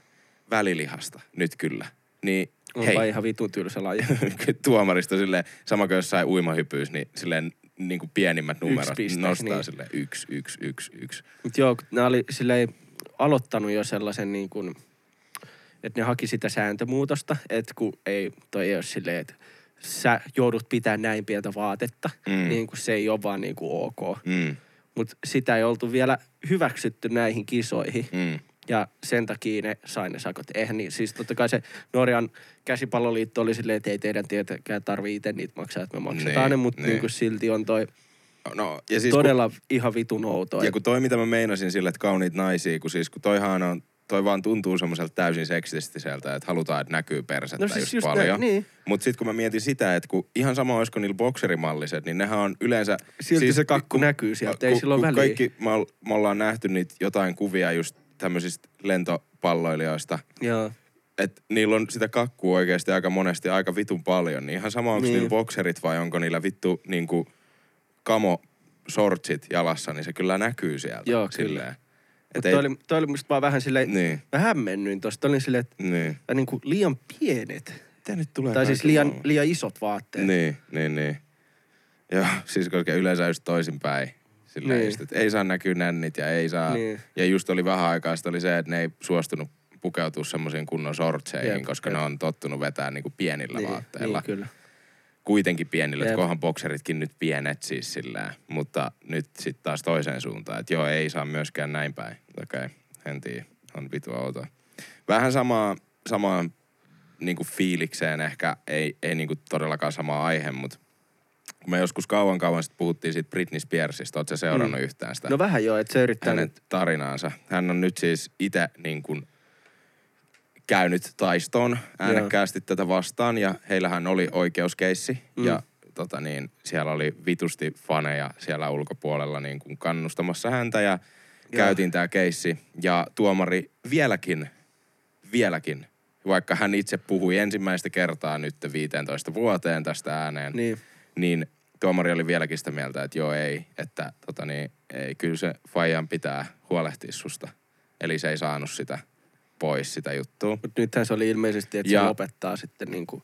välilihasta nyt kyllä. Niin Onpa hei, ihan vitun tylsä laji. tuomarista silleen, sama kuin jossain uimahypyys, niin silleen niin kuin pienimmät numerot piste, nostaa niin. silleen yksi, yksi, yksi, yksi. Mut joo, nämä oli silleen aloittanut jo sellaisen niin kuin, että ne haki sitä sääntömuutosta, että kun ei, toi ei ole silleen, että sä joudut pitää näin pientä vaatetta, mm. niin kuin se ei ole vaan niin kuin ok. Mm, Mutta sitä ei oltu vielä hyväksytty näihin kisoihin. mm. Ja sen takia ne sai ne sakot. Eihän niin, siis totta kai se Norjan käsipalloliitto oli silleen, että ei teidän tietenkään tarvii itse niitä maksaa, että me maksetaan Niin, ne, mutta niin. niin. silti on toi No, ja siis todella ihan vitun outoa. Kun, ja kun toi, mitä mä meinasin sille, että kauniit naisia, kun siis kun toihan on, toi vaan tuntuu semmoiselta täysin seksistiseltä, että halutaan, että näkyy persettä No siis just, just paljon. niin. Mutta sitten kun mä mietin sitä, että kun ihan sama olisiko niillä bokserimalliset, niin nehän on yleensä... Silti se kakku näkyy sieltä, ei sillä ole väliä. Kaikki me, me ollaan nähty niitä jotain kuvia just tämmöisistä lentopalloilijoista, Joo. että niillä on sitä kakkua oikeasti aika monesti aika vitun paljon. Niin ihan sama, onko Niin. niillä bokserit vai onko niillä vittu niinku kamo shortsit jalassa, niin se kyllä näkyy sieltä. Joo, silleen. kyllä. Et Mutta ei, toi, oli, toi oli musta vaan vähän silleen, Niin. mä hämmennyin tosta. Olin silleen, että niin. niinku liian pienet. Mitä nyt tulee Tai siis liian, liian isot vaatteet. Niin, niin, niin. Joo, siis koska yleensä just toisinpäin. Silleen Niin. just, että ei saa näkyä nännit ja ei saa. Niin. Ja just oli vähän aikaa, sitten oli se, että ne ei suostunut pukeutua semmoisiin kunnon sortseihin, Jep, koska jep. ne on tottunut vetää niinku pienillä niin, vaatteilla. niin, kyllä. Kuitenkin pienillä, että kohan bokseritkin nyt pienet siis sillä. Mutta nyt sitten taas toiseen suuntaan, että joo, ei saa myöskään näin päin. Okei, okay, en tiedä, on vitu outoa. Vähän samaa, samaan niinku fiilikseen ehkä, ei, ei niinku todellakaan sama aihe, mutta kun me joskus kauan kauan sitten puhuttiin siitä Britney Spearsista, ootko seurannut mm. yhtään sitä? No vähän joo, että se yrittää... hänen tarinaansa. Hän on nyt siis itse niin kuin käynyt taistoon äänekkäästi tätä vastaan ja heillähän oli oikeuskeissi Mm. ja tota niin, siellä oli vitusti faneja siellä ulkopuolella niin kuin kannustamassa häntä ja käytiin tämä keissi ja tuomari vieläkin, vieläkin, vaikka hän itse puhui ensimmäistä kertaa nyt 15 vuoteen tästä ääneen, Niin, niin tuomari oli vieläkin sitä mieltä, että joo ei, että tota niin, ei, kyllä se Fajan pitää huolehtia susta. Eli se ei saanut sitä pois sitä juttua. mutta nythän se oli ilmeisesti, että Ja- se lopettaa sitten niinku...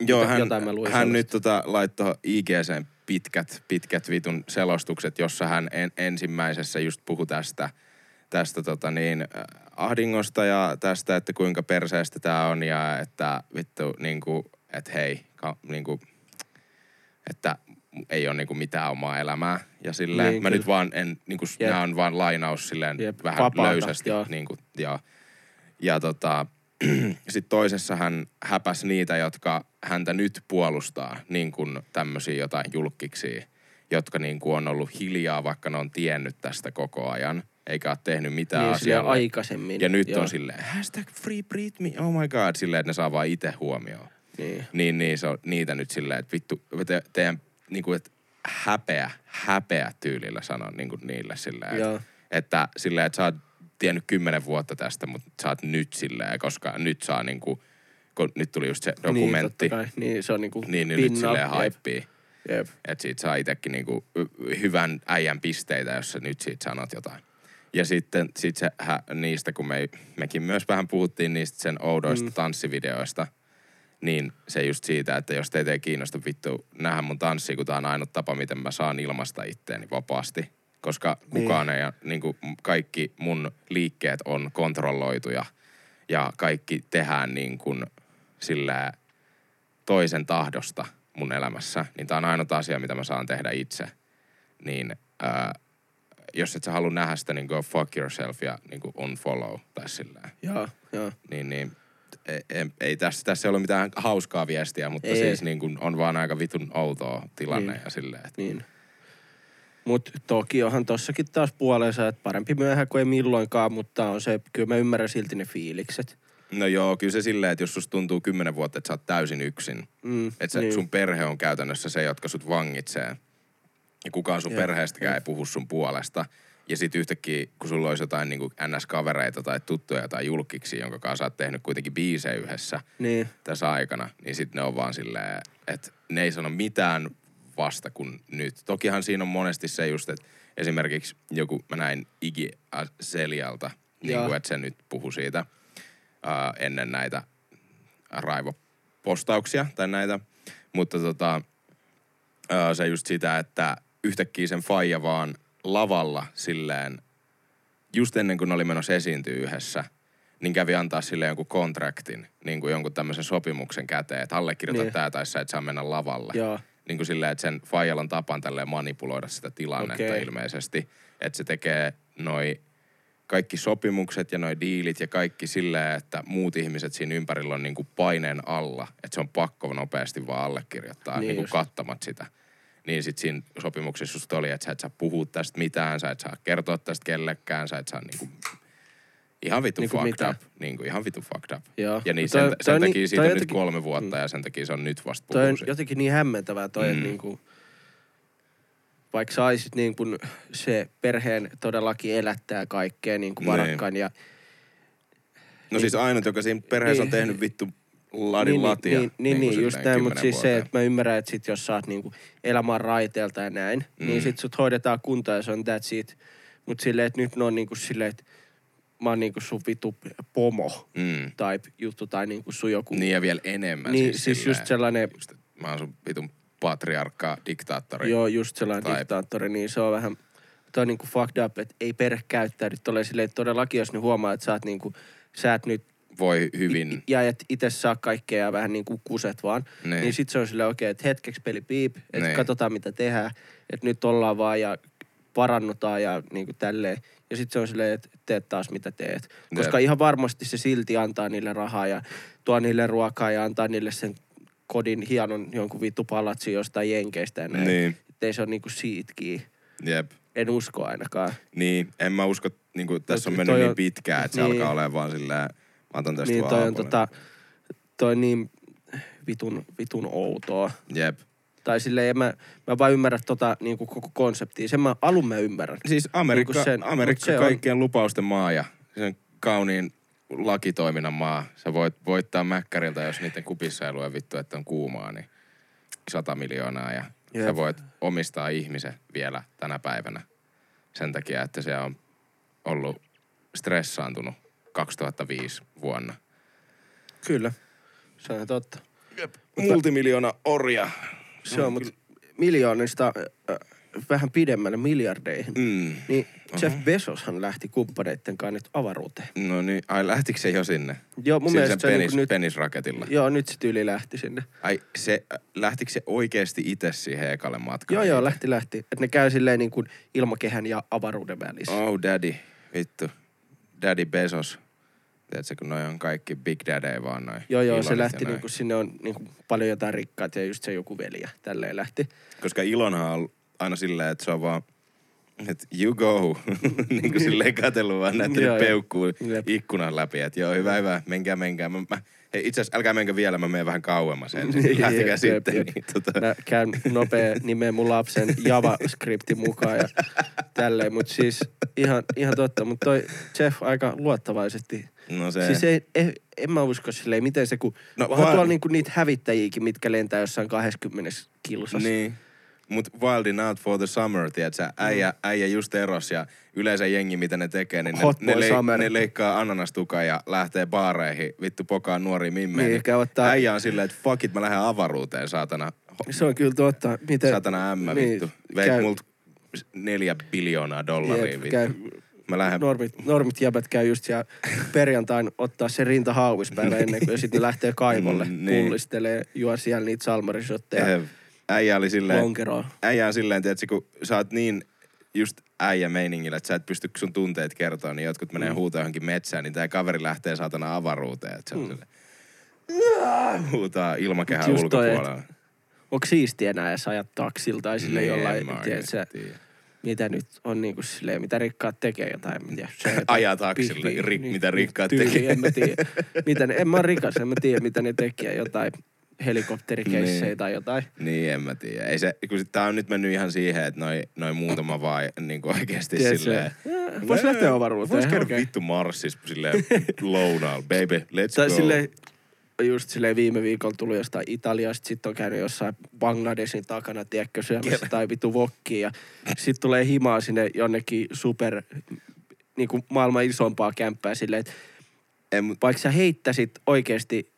Joo, Jota- hän, jotain mä luin hän sellaista. nyt tota, laittoi IGCen pitkät, pitkät vitun selostukset, jossa hän en, ensimmäisessä just puhui tästä, tästä tota niin, ahdingosta ja tästä, että kuinka perseestä tämä on ja että vittu niinku, että hei, ka, niinku, että ei ole niinku mitään omaa elämää. Ja silleen, Niin, mä kyllä. nyt vaan en, niinku, Jep. nämä on vaan lainaus silleen Jep, vähän vapaata, löysästi. joo. Niinku, ja, ja tota, sitten toisessa hän häpäs niitä, jotka häntä nyt puolustaa, niin kuin tämmöisiä jotain julkkiksi, jotka niin kuin on ollut hiljaa, vaikka ne on tiennyt tästä koko ajan, eikä ole tehnyt mitään Niin, asialle. aikaisemmin. Ja nyt joo. on silleen, hashtag free Britney, oh my god, silleen, että ne saa vaan itse huomioon. Niin. Niin, niin se on niitä nyt silleen, että vittu, te, teidän niin kuin, että häpeä, häpeä tyylillä sanon niin kuin niille silleen, Joo. että, että silleen, että sä oot tiennyt kymmenen vuotta tästä, mutta sä oot nyt silleen, koska nyt saa niin kuin, kun nyt tuli just se dokumentti, Niin, totta kai. Niin, se on niinku niin, niin nyt silleen haippii. Jep. Että siitä saa itsekin niinku hyvän äijän pisteitä, jos sä nyt siitä sanot jotain. Ja sitten sit se, hä, niistä, kun me, mekin myös vähän puhuttiin niistä sen oudoista mm. tanssivideoista, niin se just siitä, että jos teitä ei kiinnosta vittu nähdä mun tanssia, kun tää on ainut tapa, miten mä saan ilmasta itteeni vapaasti. Koska kukaan ei, niin kuin kaikki mun liikkeet on kontrolloituja ja kaikki tehdään niin kuin sillä toisen tahdosta mun elämässä, niin tää on ainut asia, mitä mä saan tehdä itse. Niin ää, jos et sä halua nähdä sitä, niin go fuck yourself ja niin kuin unfollow tai sillä Joo, joo. niin, niin ei, ei, tässä, tässä ei ole mitään hauskaa viestiä, mutta Ei, siis niin kuin on vaan aika vitun outoa tilanne Niin. ja silleen, että Niin. Mut toki onhan tossakin taas puolensa, että parempi myöhään kuin ei milloinkaan, mutta on se, kyllä mä ymmärrän silti ne fiilikset. No joo, kyllä se silleen, että jos susta tuntuu kymmenen vuotta, että sä oot täysin yksin. Mm, Että niin. niin. sun perhe on käytännössä se, jotka sut vangitsee. Ja kukaan sun Jep, perheestäkään ei puhu sun puolesta. Ja sit yhtäkkiä, kun sulla olisi jotain niin NS-kavereita tai tuttuja tai julkiksi, jonka kanssa sä oot tehnyt kuitenkin biisejä yhdessä Niin, tässä aikana, niin sitten ne on vaan silleen, että ne ei sano mitään vasta kuin nyt. Tokihan siinä on monesti se just, että esimerkiksi joku, mä näin Iggy Azalealta, niin kuin, että se nyt puhui siitä ää, ennen näitä raivopostauksia tai näitä. Mutta tota, ää, se just sitä, että yhtäkkiä sen faija vaan lavalla silleen, just ennen kuin oli menossa esiintyä yhdessä, niin kävi antaa sille jonkun kontraktin, niin kuin jonkun tämmöisen sopimuksen käteen, että allekirjoita Niin. niin. tää tai sä et saa mennä lavalle. joo. Niin kuin silleen, että sen faijalla on tapan tälleen manipuloida sitä tilannetta Okei. ilmeisesti. Että se tekee noi kaikki sopimukset ja noi diilit ja kaikki silleen, että muut ihmiset siinä ympärillä on niinku paineen alla. Että se on pakko nopeasti vaan allekirjoittaa Niin niin just. kattamat sitä. Niin sit siinä sopimuksessa just oli, että sä et saa puhua tästä mitään, sä et saa kertoa tästä kellekään, sä et saa niinku ihan vitu Niinku fucked mitä? up. Niinku ihan vitu fucked up. Joo. Ja niin Toi- sen, toi sen on takia niin- siitä on on nyt jotenkin- kolme vuotta ja sen takia se on nyt vasta Toi on siitä. jotenkin niin hämmentävää toi, mm. että Mm. niinku, vaikka saisit niin kuin se perheen todellakin elättää kaikkea niin kuin Niin. varakkaan ja No siis ainut, joka siinä perheessä on Niin. tehnyt vittu ladin niin, latia. Niin, niin, niin, kuin just näin, mutta siis se, että mä ymmärrän, että sit jos sä oot niinku elämään raiteelta ja näin, mm. niin sit sut hoidetaan kuntoon ja se on that's it. Mut silleen, että nyt ne on niinku silleen, että mä oon niinku sun vitu pomo Mm. tai juttu tai niinku sun joku. Niin ja vielä enemmän. Niin, siis, siis silleen, just sellainen- Just, mä oon sun vitun patriarkka, diktaattori. Joo, just sellainen Tai- diktaattori, niin se on vähän, toi on niinku fucked up, että ei perhe käyttäydy tolleen silleen, että todellakin jos ne huomaa, että sä oot niinku, sä et nyt Voi hyvin. ja et itse saa kaikkea ja vähän niinku kuset vaan. Niin. Niin, niin sit se on silleen okei, okay, että hetkeksi peli piip, että Niin. katsotaan mitä tehdään. Että nyt ollaan vaan ja parannutaan ja niinku tälleen. Ja sit se on silleen, että teet taas mitä teet. Koska Jep. ihan varmasti se silti antaa niille rahaa ja tuo niille ruokaa ja antaa niille sen kodin hienon jonkun vittu palatsi jostain jenkeistä ja näin. Niin. Että ei se ole niinku siitkii. Jep. En usko ainakaan. Niin, en mä usko, niin kuin, tässä on Mut mennyt niin on- pitkään, että se niin. alkaa olemaan vaan silleen, mä otan tästä Niin vaan toi on tota, toi niin vitun, vitun outoa. Jep. Tai silleen, en mä, mä vaan ymmärrä tota niinku koko konseptia. Sen mä alun mä ymmärrän. Siis Amerikka, Niinku sen- Amerikka se on- kaikkien lupausten maa ja sen kauniin lakitoiminnan maa. Sä voit voittaa mäkkäriltä, jos niiden kupissa ei lue vittu, että on kuumaa, niin 100 miljoonaa. Ja Jep. sä voit omistaa ihmisen vielä tänä päivänä sen takia, että se on ollut stressaantunut 2005 vuonna. Kyllä. Se on totta. Multimiljoona orja. Se on, mutta miljoonista äh, vähän pidemmälle miljardeihin. Mm. Niin Jeff Bezoshan lähti kumppaneitten kanssa nyt avaruuteen. No niin, ai lähtikö se jo sinne? Joo, mun Siis mielestä sen se on penis, niinku nyt... penisraketilla. Joo, nyt se tyyli lähti sinne. Ai se, äh, lähtikö se oikeasti itse siihen ekalle matkalle? Joo, joo, lähti, lähti. Että ne käy silleen niin kuin ilmakehän ja avaruuden välissä. Oh daddy, vittu. Daddy Bezos. Tiedätkö, kun noi on kaikki Big Daddy vaan noin. Joo, joo, se lähti niinku, sinne on niinku paljon jotain rikkaita ja just se joku veli ja tälleen lähti. Koska Ilonhan on aina silleen, että se on vaan, että you go. niin kuin silleen katsellut vaan näyttänyt joo. peukkuu Jep. ikkunan läpi. Että joo, hyvä, hyvä, menkää, menkää. Mä, mä, hei, itse asiassa älkää menkää vielä, mä menen vähän kauemmas ensin. Jep, Lähtekää jep, sitten. jep. Niin, tota, Mä käyn nopea nimeä mun lapsen JavaScriptin mukaan ja tälleen. Mutta siis ihan, ihan totta. Mutta toi Jeff aika luottavaisesti. No se, Siis ei, ei, en mä usko silleen, miten se, kun No onhan vaan- tuolla niinku niitä hävittäjiäkin, mitkä lentää jossain 20 kilsassa. Niin. Mut Wildin Out for the Summer, tiedätkö, äijä, äijä just eros ja yleensä jengi, mitä ne tekee, niin ne, Hot ne, boy summer. ne leikkaa ananastukan ja lähtee baareihin, vittu pokaa nuori mimmeen. Niin, käy ottaa- Äijä on silleen, että fuck it, mä lähden avaruuteen, saatana. Se on kyllä totta. Miten, Saatana ämmä, niin, vittu. Veit käy- multa neljä biljoonaa dollaria, Jep, vittu. käy- Mä lähden... normit, normit jäbät käy just siellä perjantain ottaa se rinta hauispäivä ennen kuin sitten lähtee kaivolle. Mm, niin. Pullistelee, juo siellä niitä salmarisotteja, Äijä oli silleen, lonkeroa. äijä on silleen, tiedätkö, kun sä oot niin just äijä meiningillä, että sä et pysty sun tunteet kertoa, niin jotkut menee mm. huutaa johonkin metsään, niin tää kaveri lähtee saatana avaruuteen. Että se on mm. silleen, huutaa ilmakehän toi, ulkopuolella. Onko siistiä enää edes ajaa taksilta tai sille Niin, jollain, tiedätkö. Mitä nyt on niinku silleen, mitä rikkaat tekee jotain. se- Ajaa taksilla, pi- ri- mitä rikkaat tyyli, tekee. En mä tiedä. Mitä ne, en mä rikas, en mä tiedä mitä ne tekee, jotain helikopterikeissejä Niin. tai jotain. Niin, en mä tiedä. Ei se, kun sit tää on nyt mennyt ihan siihen, että noin noi muutama vaan niin oikeesti Tiedätkö, silleen... eh, vois lähteä avaruuteen, Vois käydä okei. vittu Marsissa silleen lounaalla. Baby, let's Tai go. silleen, just silleen viime viikolla tullut jostain Italiasta, sitten on käynyt jossain Bangladesin takana, tiedätkö, syömässä tai vitu vokkiin. Ja sitten tulee himaa sinne jonnekin super, niin kuin maailman isompaa kämppää silleen, että En, vaikka sä heittäisit oikeasti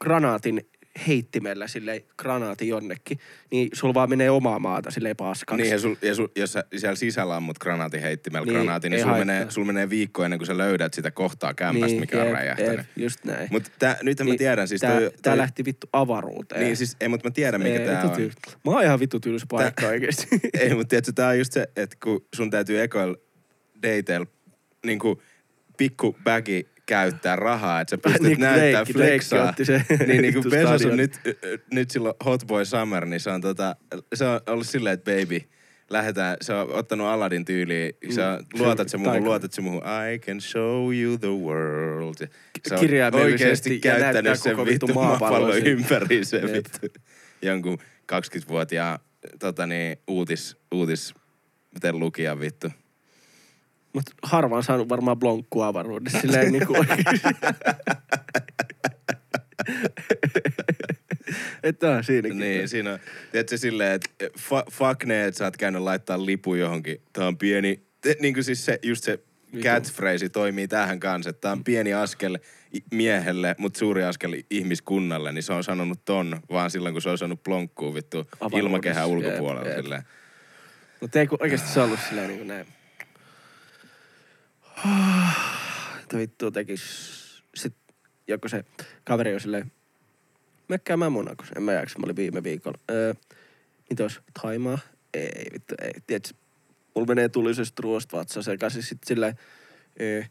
granaatin heittimellä silleen granaatin jonnekin, niin sulla vaan menee omaa maata silleen paskaksi. Niin, ja, sul, ja sul, jos sä siellä sisällä ammut granaatin heittimellä Niin, niin, granaatin, niin ei sul haittaa. menee, sul menee viikko ennen kuin sä löydät sitä kohtaa kämpästä, niin, mikä on jep, räjähtänyt. jep, just näin. Mutta nyt mä tiedän, siis tää, toi, tää toi, lähti vittu avaruuteen. Niin, siis ei, mutta mä tiedän, mikä Ei, tää on. tyl- Mä oon ihan vittu tylsä paikka oikeesti. ei, mutta tiedätkö, tää on just se, että kun sun täytyy ekoilla dateilla niin kuin pikku bagi käyttää rahaa, että sä pystyt Niin kuin näyttää flexaa. otti niin, niin kuin Bezos on nyt, nyt silloin Hot Boy Summer, niin se on, tota, se on ollut silleen, että baby, lähdetään, se on ottanut Aladdin tyyliin, se on, Mm, luotat se muuhun, luotat se muuhun, I can show you the world. Se on oikeasti käyttänyt sen vittu maapallon ympäri Jep. vittu. Jonkun 20-vuotiaan tota niin, uutis, uutis, miten lukija vittu. Mut harva on saanut varmaan blonkkua avaruudessa. Silleen niinku oikeesti. että on siinäkin. Niin, siinä on, tiedätkö silleen, että fa- fuck ne, että sä oot käynyt laittaa lipu johonkin. Tää on pieni, te, niin kuin siis se, just se catchphrase toimii tähän kanssa, että tää on pieni askel miehelle, mutta suuri askel ihmiskunnalle, niin se on sanonut ton vaan silloin, kun se on saanut plonkkuu vittu Avaruudessa, ilmakehän ulkopuolella. Silleen. Mutta ei kun oikeesti se ollut silleen niin kuin näin. Että vittu tekis... Sit joku se kaveri on silleen... Mekkäämään Monakossa. En mä jaksa, mä olin viime viikolla. Öö, mitä olisi? Taimaa? Ei vittu, ei. Tiedätkö, mulla menee tulisesta ruoasta vatsa sekaisin. Sitten silleen... Öö,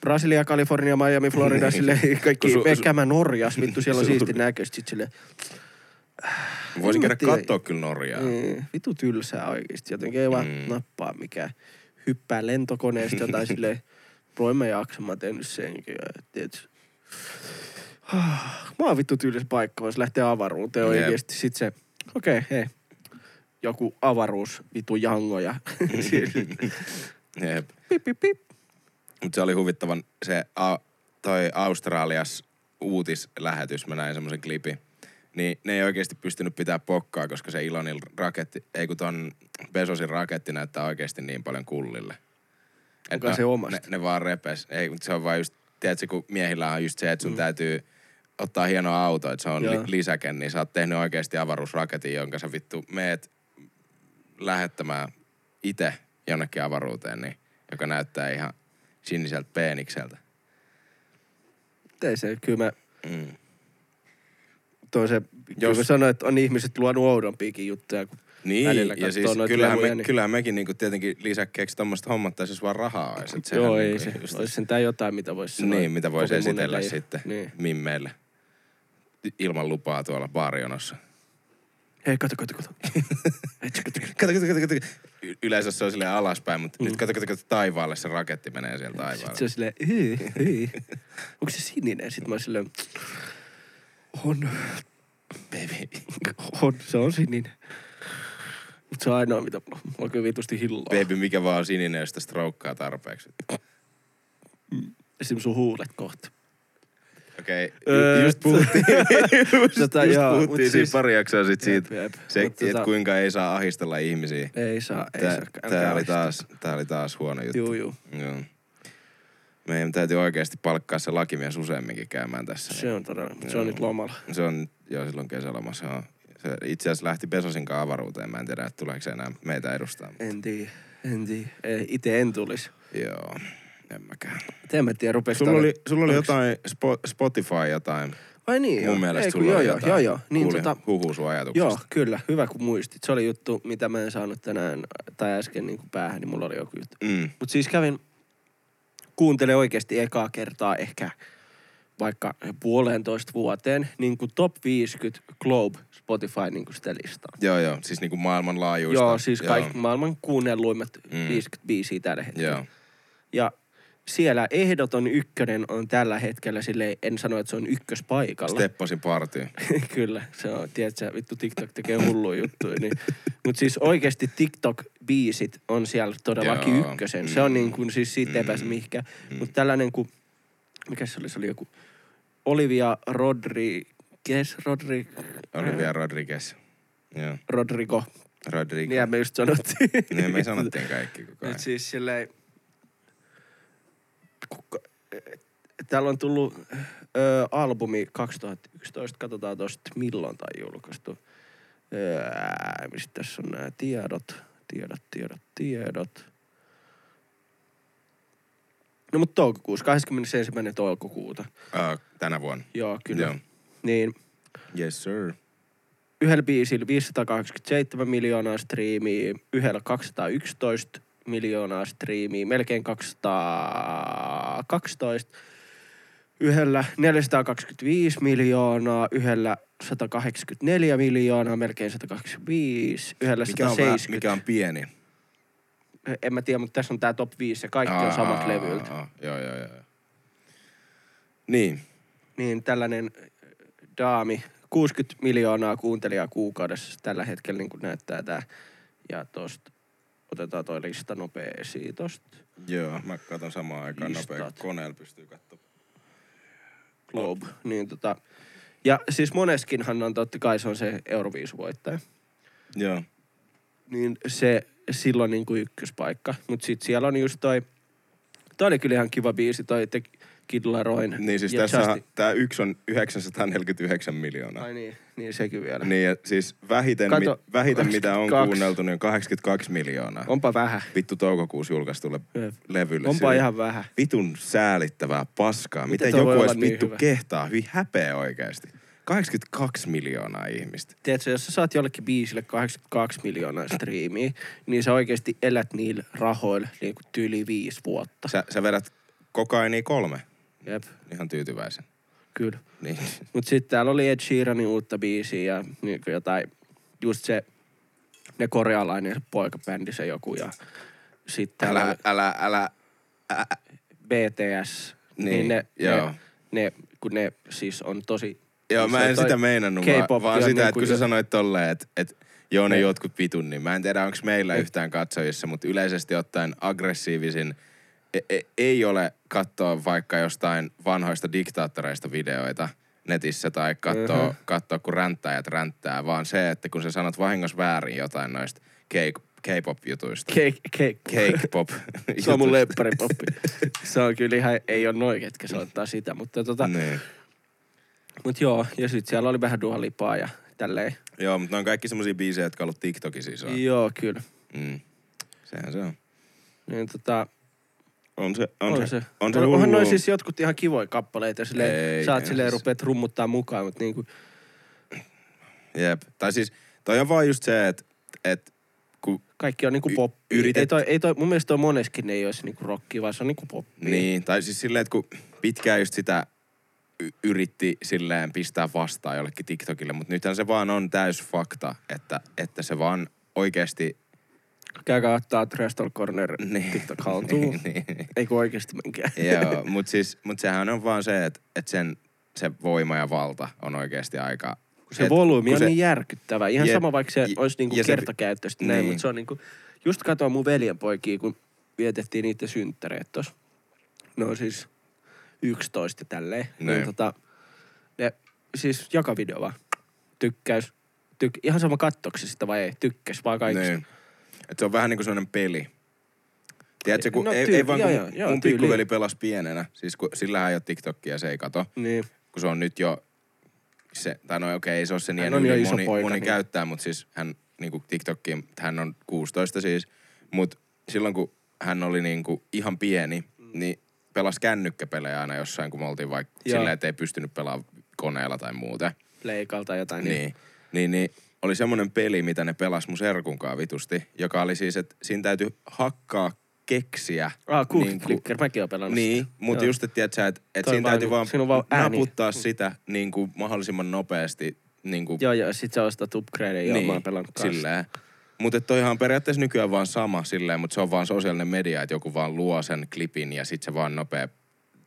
Brasilia, Kalifornia, Miami, Florida, silleen kaikki Kun su- mekkäämään Norjas, vittu siellä on siisti näköistä. Sitten silleen, Voisin mä käydä katsoa kyllä Norjaa. Mm, vitu tylsää oikeesti. Jotenkin ei vaan Mm. nappaa mikään. Hyppää lentokoneesta jotain silleen, mä jaksa, mä oon tehnyt senkin. ja Tiedätkö? Mä oon vittu tylsä paikka, vois lähteä avaruuteen Jep. oikeesti. Sit se, okei, okay, hei. Joku avaruus, vitu jangoja. Jep. pip, pip, pip. Mutta se oli huvittavan se a, toi Australias uutislähetys, mä näin semmoisen klipin. Niin ne ei oikeasti pystynyt pitää pokkaa, koska se Ilonin raketti, ei kun ton Besosin raketti näyttää oikeasti niin paljon kullille. Onko no, se omasta? Ne, ne vaan repes. Ei, mutta se on vaan just, tiedätkö, kun miehillä on just se, että sun mm. täytyy ottaa hieno auto, että se on li, lisäke, niin sä oot tehnyt oikeasti avaruusraketin, jonka sä vittu meet lähettämään itse jonnekin avaruuteen, niin, joka näyttää ihan siniseltä peenikseltä. Ei se, kyllä mä, Mm. Toi se, Jos- mä sanoin, että on ihmiset luonut oudonpiakin juttuja, kun Niin, ja siis kyllähän, leluja, me, niin- kyllähän mekin niinku tietenkin lisäkkeeksi tommoista hommattaisiin, vaan rahaa. Et sehän Joo, ei niinku se. just- Olisi sentään jotain, mitä voisi sanoa. Niin, mitä voisi esitellä monelle. sitten Niin. mimmeille ilman lupaa tuolla baarionossa. Hei, kato, kato, kato. Hei. Kato, kato, kato, kato. Y- Yleensä se on silleen alaspäin, mutta Mm. nyt kato, kato, kato, taivaalle se raketti menee sieltä Sitten taivaalle. se on silleen, hyi, hyi. Onko se sininen? Sitten mä oon silleen, on, Baby. on, se on sininen. Mutta se on ainoa, mitä mulla kyllä vitusti hilloa. Baby, mikä vaan sininen, jos sitä stroukkaa tarpeeksi. Esimerkiksi sun huulet kohta. Okei, okay. Öö, just puhuttiin, just, Tota, just joo, puhuttiin siis- pari jaksoa sit siitä, Jep, jep. se, että tota- kuinka ei saa ahistella ihmisiä. Ei saa, ei Tää, saa. tää, oli taas, tää oli taas huono juttu. Juu, juu. Joo. Meidän täytyy oikeasti palkkaa se lakimies useamminkin käymään tässä. Se on todella, se on Joo. nyt lomalla. niin se on jo silloin kesälomassa. Joo. Se itse asiassa lähti kanssa avaruuteen. Mä en tiedä, että tuleeko se enää meitä edustaa. En tiedä, en tiedä. Ei, ite en tulis. Joo, en mäkään. En mä tiedä, rupes Sulla oli, sulla oli jotain Spo, Spotify jotain. Ai niin, joo. Mun mielestä Ei, kun sulla joo, oli joo, jotain. joo, joo. Niin, Kuulin tota, huhuu sun ajatuksesta. Joo, kyllä. Hyvä kun muistit. Se oli juttu, mitä mä en saanut tänään tai äsken niin kuin päähän, niin mulla oli joku juttu. Mm. Mutta siis kävin, kuuntele oikeasti ekaa kertaa ehkä vaikka puolentoista vuoteen, niin kuin top 50 Globe Spotify niin kuin sitä listaa. Joo, joo. Siis niinku maailmanlaajuista. Joo, siis kaikki maailman kuunnelluimmat Mm. 50 biisiä tällä hetkellä. Joo. Ja siellä ehdoton ykkönen on tällä hetkellä, sille en sano, että se on ykköspaikalla. Steppasin party. Kyllä, se on, tiedätkö, vittu TikTok tekee hulluja juttuja. Niin. Mutta siis oikeasti TikTok-biisit on siellä todellakin Joo, ykkösen. Se on mm, niin kuin, siis siitä ei mm, pääse mihinkään. Mutta tällainen kuin, mikä se oli, se oli joku Olivia Rodriguez, Rodri, Olivia Rodriguez. Joo. Rodrigo. Rodriguez. Niin me just sanottiin. Niin me sanottiin kaikki koko ajan. Et siis silleen, kukka, täällä on tullut ö, albumi 2011, katsotaan tosta milloin tai julkaistu. Öö, mistä tässä on nämä tiedot, tiedot, tiedot, tiedot. No mutta toukokuussa, 21. toukokuuta. Uh, tänä vuonna. Joo, kyllä. Joo. Niin Yes, sir. yhdellä biisillä 587 miljoonaa striimiä, yhdellä 211 miljoonaa striimiä, melkein 212, yhdellä 425 miljoonaa, yhdellä 184 miljoonaa, melkein 125, yhdellä Mikä on, vähän, 170. mikä on pieni? En mä tiedä, mutta tässä on tää top 5 ja kaikki on samat Aa, levyiltä. aa, Joo, joo, joo. Niin. Niin tällainen äh, daami, 60 miljoonaa kuuntelijaa kuukaudessa tällä hetkellä niin kuin näyttää tää. Ja tosta otetaan toi lista nopea esiin tosta. Joo, mä katson samaan aikaan Listat. nopea. Koneella pystyy katsomaan. Globe. Niin tota, ja siis moneskinhan on totta kai se on se Euroviisuvoittaja. Joo. Niin se silloin niin kuin ykköspaikka. Mutta sitten siellä on just toi, toi oli kyllä ihan kiva biisi, toi The Kid Laroin. Niin siis ja tässä tämä yksi on 949 miljoonaa. Ai niin, niin sekin vielä. Niin ja siis vähiten, Kato, mi, vähiten mitä on 82. kuunneltu, niin on 82 miljoonaa. Onpa vähän. Vittu toukokuussa julkaistulle Jep. levylle. Onpa Sille ihan vähän. Vitun säälittävää paskaa. Miten Miten joku olisi niin vittu hyvä? kehtaa? Hyvin häpeä oikeasti. 82 miljoonaa ihmistä. Tiedätkö, jos sä saat jollekin biisille 82 miljoonaa striimiä, niin sä oikeasti elät niillä rahoilla niin kuin tyyli viisi vuotta. Sä, sä vedät kokainia kolme. Jep, Ihan tyytyväisen. kyllä. Niin. Mut sitten täällä oli Ed Sheeranin uutta biisiä ja niin jotain, just se, ne korealainen se poikabändi se joku ja sitten täällä Älä, oli älä, älä. BTS. Niin, Niin, ne, joo. ne, ne, kun ne siis on tosi... Joo, siis mä en toi sitä meinannut, vaan, K-pop vaan sitä, niinku että kun sä sanoit tolleen, että, että joo ne Ne. jotkut pitun, niin mä en tiedä, onko meillä Ne. yhtään katsojissa, mutta yleisesti ottaen aggressiivisin ei ole katsoa vaikka jostain vanhoista diktaattoreista videoita netissä tai katsoa, Mhm. katsoa kun ränttäjät ränttää, vaan se, että kun sä sanot vahingossa väärin jotain noista K- K-pop-jutuista. Cake, cake. Cake-pop. Se on mun jutuista. lepparipoppi. se on kyllä ihan, ei ole noin, ketkä soittaa sitä, mutta tota, Niin. mut joo, ja sit siellä oli vähän duhalipaa ja tälleen. Joo, mutta ne on kaikki semmosia biisejä, jotka on ollut TikTokissa isoja. Joo, kyllä. Mm. Sehän se on. Niin tota, On se, on, on se, se. on se on, onhan noin siis jotkut ihan kivoja kappaleita, silleen, Ei, saat silleen siis. rupeat rummuttaa mukaan, mutta niinku, Jep. Tai siis, toi on vaan just se, että et, kun, kaikki on niinku Y- pop. yritet- Ei toi, ei toi, mun mielestä toi moneskin ei olisi niinku rockia, vaan se on niinku poppi. niin, tai siis silleen, että kun pitkään just sitä y- yritti silleen pistää vastaan jollekin TikTokille, mutta nythän se vaan on täys fakta, että, että se vaan oikeasti... Käykää ottaa Trestol Corner Niin. TikTok haltuun. niin, niin, Ei kun oikeesti menkää. Joo, mutta siis, mut sehän on vaan se, että, että sen, se voima ja valta on oikeasti aika... Se et- volyymi on se- niin järkyttävä. Ihan Jep. sama, vaikka se J- olisi niinku kertakäyttöistä näin, niin. mutta se on niinku... Just katoin mun veljenpoikia, kun vietettiin niiden synttäreet tossa. Ne on siis 11 ja tälleen. Niin. Niin. tota, ne siis joka video vaan tykkäys. Tyk, ihan sama kattoksi sitä vai ei, tykkäs vaan kaikista. Niin. Et se on vähän niin kuin sellainen peli. Tiedätkö, kun No no, ei, tyy- ei vaan kun joo, joo, joo, mun pikkuveli pelasi pienenä, siis kun, sillähän ei ole TikTokia, se ei kato, Niin. kun se on nyt jo, se, tai no okei, ei se ole se niin on jo yli, iso moni, poika, moni niin. käyttää, mutta siis hän niinku TikTokiin, hän on 16 siis, mutta silloin kun hän oli niinku ihan pieni, niin pelasi kännykkäpelejä aina jossain, kun me oltiin vaikka silleen, että ei pystynyt pelaamaan koneella tai muuten. Leikalta jotain. Niin. Niin, niin oli semmoinen peli, mitä ne pelas mun serkunkaan vitusti, joka oli siis, että siinä täytyy hakkaa keksiä. Ah, Cookie niinku- Clicker, mäkin oon pelannut Niin, sitä. mutta Joo. just, että tiedät sä, että et siinä vaan täytyy vaan, vaan ääni. naputtaa sitä niin kuin mahdollisimman nopeasti. Niin kuin, Joo, joo, sit sä ostat upgradeja, joo, mä oon pelannut kanssa. silleen. Mutta toihan on periaatteessa nykyään vaan sama silleen, mutta se on vaan sosiaalinen media, että joku vaan luo sen klipin ja sit se vaan nopea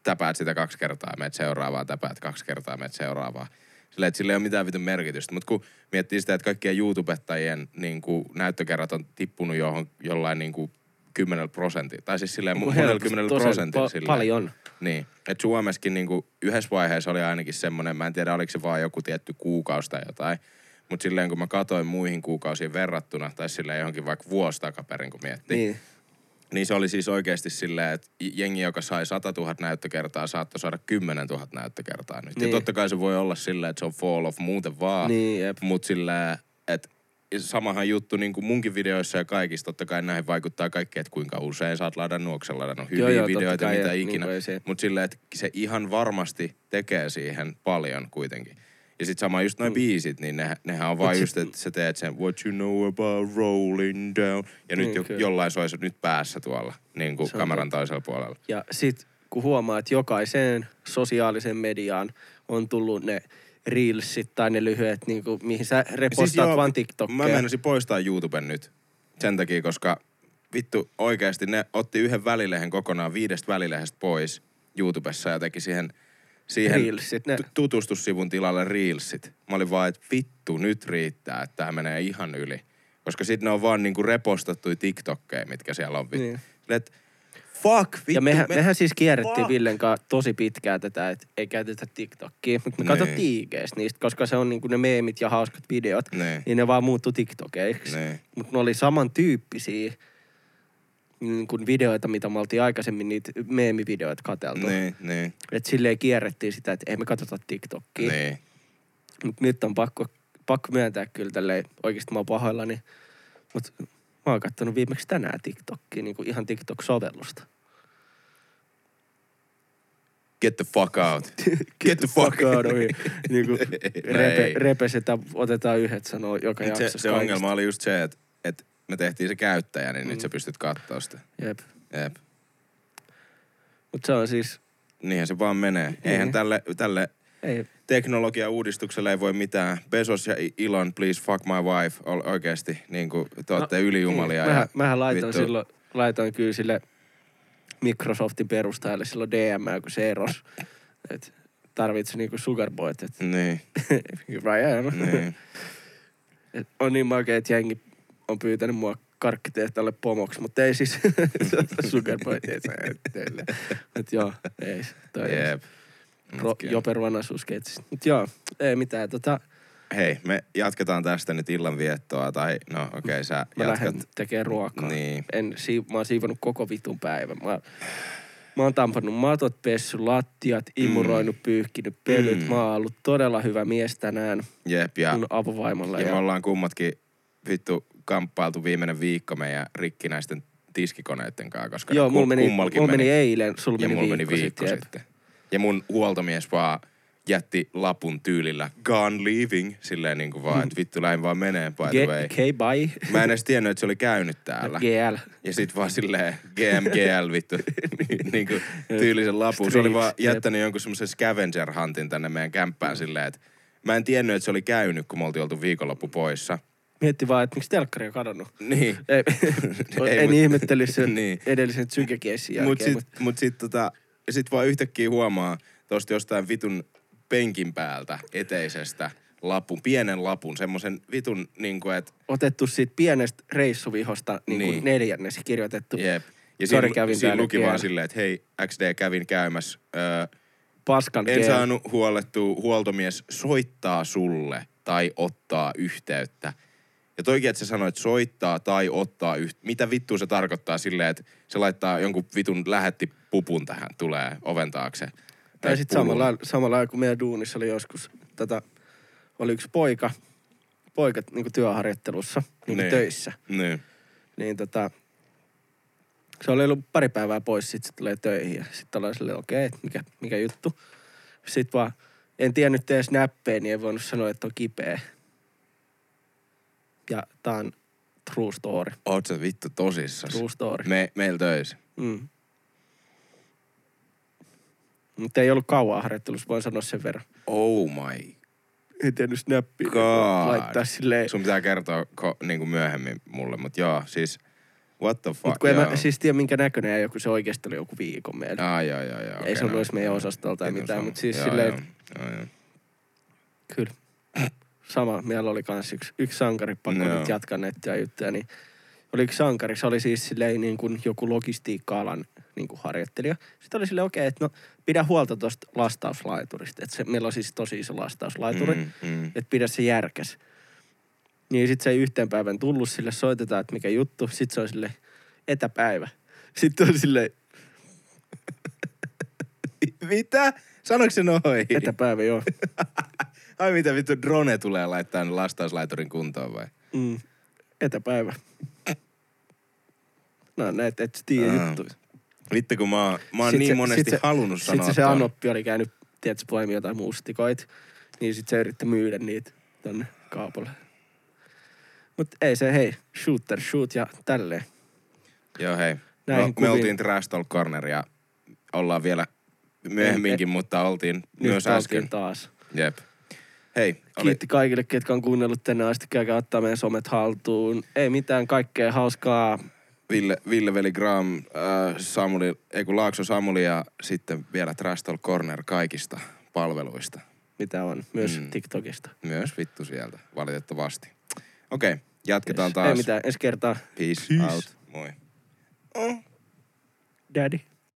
täpäät sitä kaksi kertaa, meet seuraavaa, täpäät kaksi kertaa, meet seuraavaa. Silleen, että sillä ei ole mitään vitun merkitystä. Mutta kun miettii sitä, että kaikkien YouTubettajien niin kuin, näyttökerrat on tippunut johon, jollain niin kuin, kymmenellä prosentilla. Tai siis silleen Niinku monella kymmenellä prosentilla. pa-. Paljon. Niin. Et Suomessakin niinku yhdessä vaiheessa oli ainakin semmoinen, mä en tiedä oliko se vaan joku tietty kuukausi tai jotain, mutta silleen kun mä katoin muihin kuukausiin verrattuna, tai silleen johonkin vaikka vuosi takaperin kun miettii, niin. Niin. niin se oli siis oikeasti silleen, että jengi, joka sai 100 000 näyttökertaa, saattoi saada 10 000 näyttökertaa nyt. Niin. Ja Niin. totta kai se voi olla silleen, että se on fall off muuten vaan, Niin, jep. mutta silleen, että samahan juttu niin kuin munkin videoissa ja kaikissa, totta kai näihin vaikuttaa kaikki, että kuinka usein saat ladannut, onko ladannut hyviä Joo, joo, videoita, kai, mitä ja ikinä. se- Mutta silleen, että se ihan varmasti tekee siihen paljon kuitenkin. Ja sit sama just noin Mm. biisit, niin ne, nehän on vaan just, että sä teet sen What you know about rolling down. Ja nyt Niin, jo, jollain soisi nyt päässä tuolla, niin kuin Se kameran toisella puolella. Ja sit kun huomaa, että jokaiseen sosiaaliseen mediaan on tullut ne reelsit tai ne lyhyet, niin kuin, mihin sä repostaat siis joo, vaan TikTokia. Mä menisin poistaa YouTuben nyt sen takia, koska vittu oikeasti ne otti yhden välilehen kokonaan viidestä välilehdestä pois YouTubessa ja teki siihen, siihen Reelsit, ne- tu- tutustussivun tilalle Reelsit. Mä olin vaan, että vittu nyt riittää, että tää menee ihan yli. Koska sit ne on vaan niinku repostattuja TikTokkeja, mitkä siellä on. Niin. Niin. Et Fuck, vittu. Ja mehän, me- mehän siis kierrettiin Fuck. Villen kanssa tosi pitkään tätä, että ei käytetä TikTokia. Mutta me Niin. katsottiin niistä, koska se on niinku ne meemit ja hauskat videot. Niin. Niin ne vaan muuttu TikTokeiksi. Niin. Mutta ne oli samantyyppisiä niin kuin videoita, mitä me oltiin aikaisemmin niitä meemivideoita katseltu. Niin, niin, Että silleen kierrettiin sitä, että ei me katsota TikTokia. niin. Mutta nyt on pakko, pakko myöntää kyllä tälleen, oikeasti mä oon pahoillani. Mutta mä oon kattonut viimeksi tänään TikTokia, niin kuin ihan TikTok-sovellusta. Get the fuck out. Get the fuck out of here. niin kuin repe, ei. repesetään, otetaan yhdet sanoo joka Mut jaksossa se, se ongelma oli just se, että me tehtiin se käyttäjä, niin mm. nyt sä pystyt katsoa sitä. Jep. Jep. Mutta se on siis, Niinhän se vaan menee. Eihän tälle, tälle ei, teknologia-uudistukselle ei voi mitään. Bezos ja Elon, please fuck my wife, ol, oikeesti. Niin kuin te olette no, ylijumalia. Mähän, ja mähän laitoin vittu- silloin, laitoin kyllä sille Microsoftin perustajalle silloin DM, kun se eros. Että tarvitsi niinku sugarboyt, että Niin, jäämä. niin. Et on niin makea, että jengi on pyytänyt mua karkkitehtaalle pomoksi, mutta ei siis se teille. Et joo, ei. Toi Jep. Ro, Mut kyllä. Joper Vanasusketsistä. Mut joo, ei mitään. Tota, Hei, me jatketaan tästä nyt illanviettoa, tai no okei, okay, sä mä jatkat. lähden tekemään ruokaa. Niin. En, sii, mä oon siivonut koko vitun päivän. Mä, mä oon tampannut matot, pessy, lattiat, imuroinut, pyyhkinyt pölyt. Mm. Mä oon ollut todella hyvä mies tänään Jep, ja, mun avovaimolla. ja me ollaan kummatkin vittu kamppailtu viimeinen viikko meidän rikkinäisten tiskikoneiden kanssa, koska Joo, mulla meni, mulla meni eilen, sulla meni mulla viikko, meni viikko sitten. sitten. Ja mun huoltomies vaan jätti lapun tyylillä gone leaving, silleen niin kuin vaan, että vittu lähin vaan menee by the way. Okay, bye. Mä en edes tiennyt, että se oli käynyt täällä. GL. Ja sit vaan silleen GMGL vittu, niin kuin tyylisen lapun. Se oli vaan jättänyt jonkun semmoisen scavenger huntin tänne meidän kämppään silleen, että mä en tiennyt, että se oli käynyt, kun me oltiin oltu viikonloppu poissa. Mietti vaan, että miksi telkkari on kadonnut. Niin. Ei, Ei, en mut- ihmettelisi sen Niin. edellisen psykekiessin jälkeen. Mut sit, mut sit, tota, sit vaan yhtäkkiä huomaa tosta jostain vitun penkin päältä eteisestä lapun, pienen lapun, semmoisen vitun niinku, et otettu siitä pienestä reissuvihosta niin kuin Niin. neljännes kirjoitettu. jep. Ja siinä, kävin siinä luki vaan silleen, että hei, XD kävin käymässä. Öö, Paskan en saanut huolettua, huoltomies soittaa sulle tai ottaa yhteyttä. Ja toikin, että se sanoi, että soittaa tai ottaa yhteyttä. Mitä vittua se tarkoittaa silleen, että se laittaa jonkun vitun lähetti pupun tähän, tulee oven taakse. Tai sitten samalla, samalla kuin meidän duunissa oli joskus, tota, oli yksi poika, poika niin kuin työharjoittelussa, niin kuin töissä. Niin. Niin tota, se oli ollut pari päivää pois, sitten se tulee töihin ja sitten ollaan silleen, okei, okay, mikä, mikä juttu. Sitten vaan, en tiennyt edes näppejä, niin en voinut sanoa, että on kipeä. Ja tää on true story. Oot sä vittu tosissas? True story. Me, meillä töissä. Mm. Mutta ei ollut kauan harjoittelussa, voin sanoa sen verran. Oh my. Ei tiennyt snappia. God. Laittaa silleen. Sun pitää kertoa ko, niinku myöhemmin mulle, mutta joo, siis what the fuck. Mutta kun en mä siis tiedä minkä näköinen ja joku se oikeasti oli joku viikon meillä. Ah, joo, joo, joo. Ei okei, se ollut no, edes meidän joo. osastolla tai mitään, sama. mut siis joo, silleen, Joo, joo, joo. Kyllä. Sama. Meillä oli kans yksi, yksi sankari, pakko nyt jatkaa näitä juttuja. Niin oli yksi sankari, se oli siis silleen niin kuin joku logistiikka-alan niin kuin harjoittelija. Sitten oli silleen, okei, okay, että no pidä huolta tuosta lastauslaiturista. Että se, meillä on siis tosi iso lastauslaituri, mm. Mm, mm. että pidä se järkäs. Niin sitten se ei yhteen päivän tullut sille, soitetaan, että mikä juttu. Sitten se on sille etäpäivä. Sitten on sille Mitä? Sanoiko se noin? etäpäivä, joo. Ai mitä vittu, drone tulee laittaa lastauslaiturin kuntoon vai? Mm. Etäpäivä. No näitä et sä tiedä Aa. juttuja. Vittu kun mä oon, mä oon Sit niin se- monesti sit se- halunnut sanoa Sitten se. Anoppi oli käynyt, tiedätkö, poimia jotain mustikoita. Niin sitten se yritti myydä niitä tonne kaapalle. Mut ei se, hei, shooter, shoot ja tälleen. Joo hei. Näihin No, me kuviin. oltiin Trash Talk Corner ja ollaan vielä myöhemminkin, mutta oltiin Nyt myös oltiin äsken. taas. Jep. Hei, oli, Kiitti kaikille, ketkä on kuunnellut tänne asti. Käykää ottaa meidän somet haltuun. Ei mitään kaikkea hauskaa. Ville, Ville Veli Graham, äh, Samuli, ei kun Laakso Samuli ja sitten vielä Trash Talk Corner kaikista palveluista. Mitä on, myös Mm. TikTokista. Myös vittu sieltä, valitettavasti. Okei, jatketaan Yes. taas. Ei mitään, ensi kertaa. Peace, Peace. out. Moi. Oh. daddy.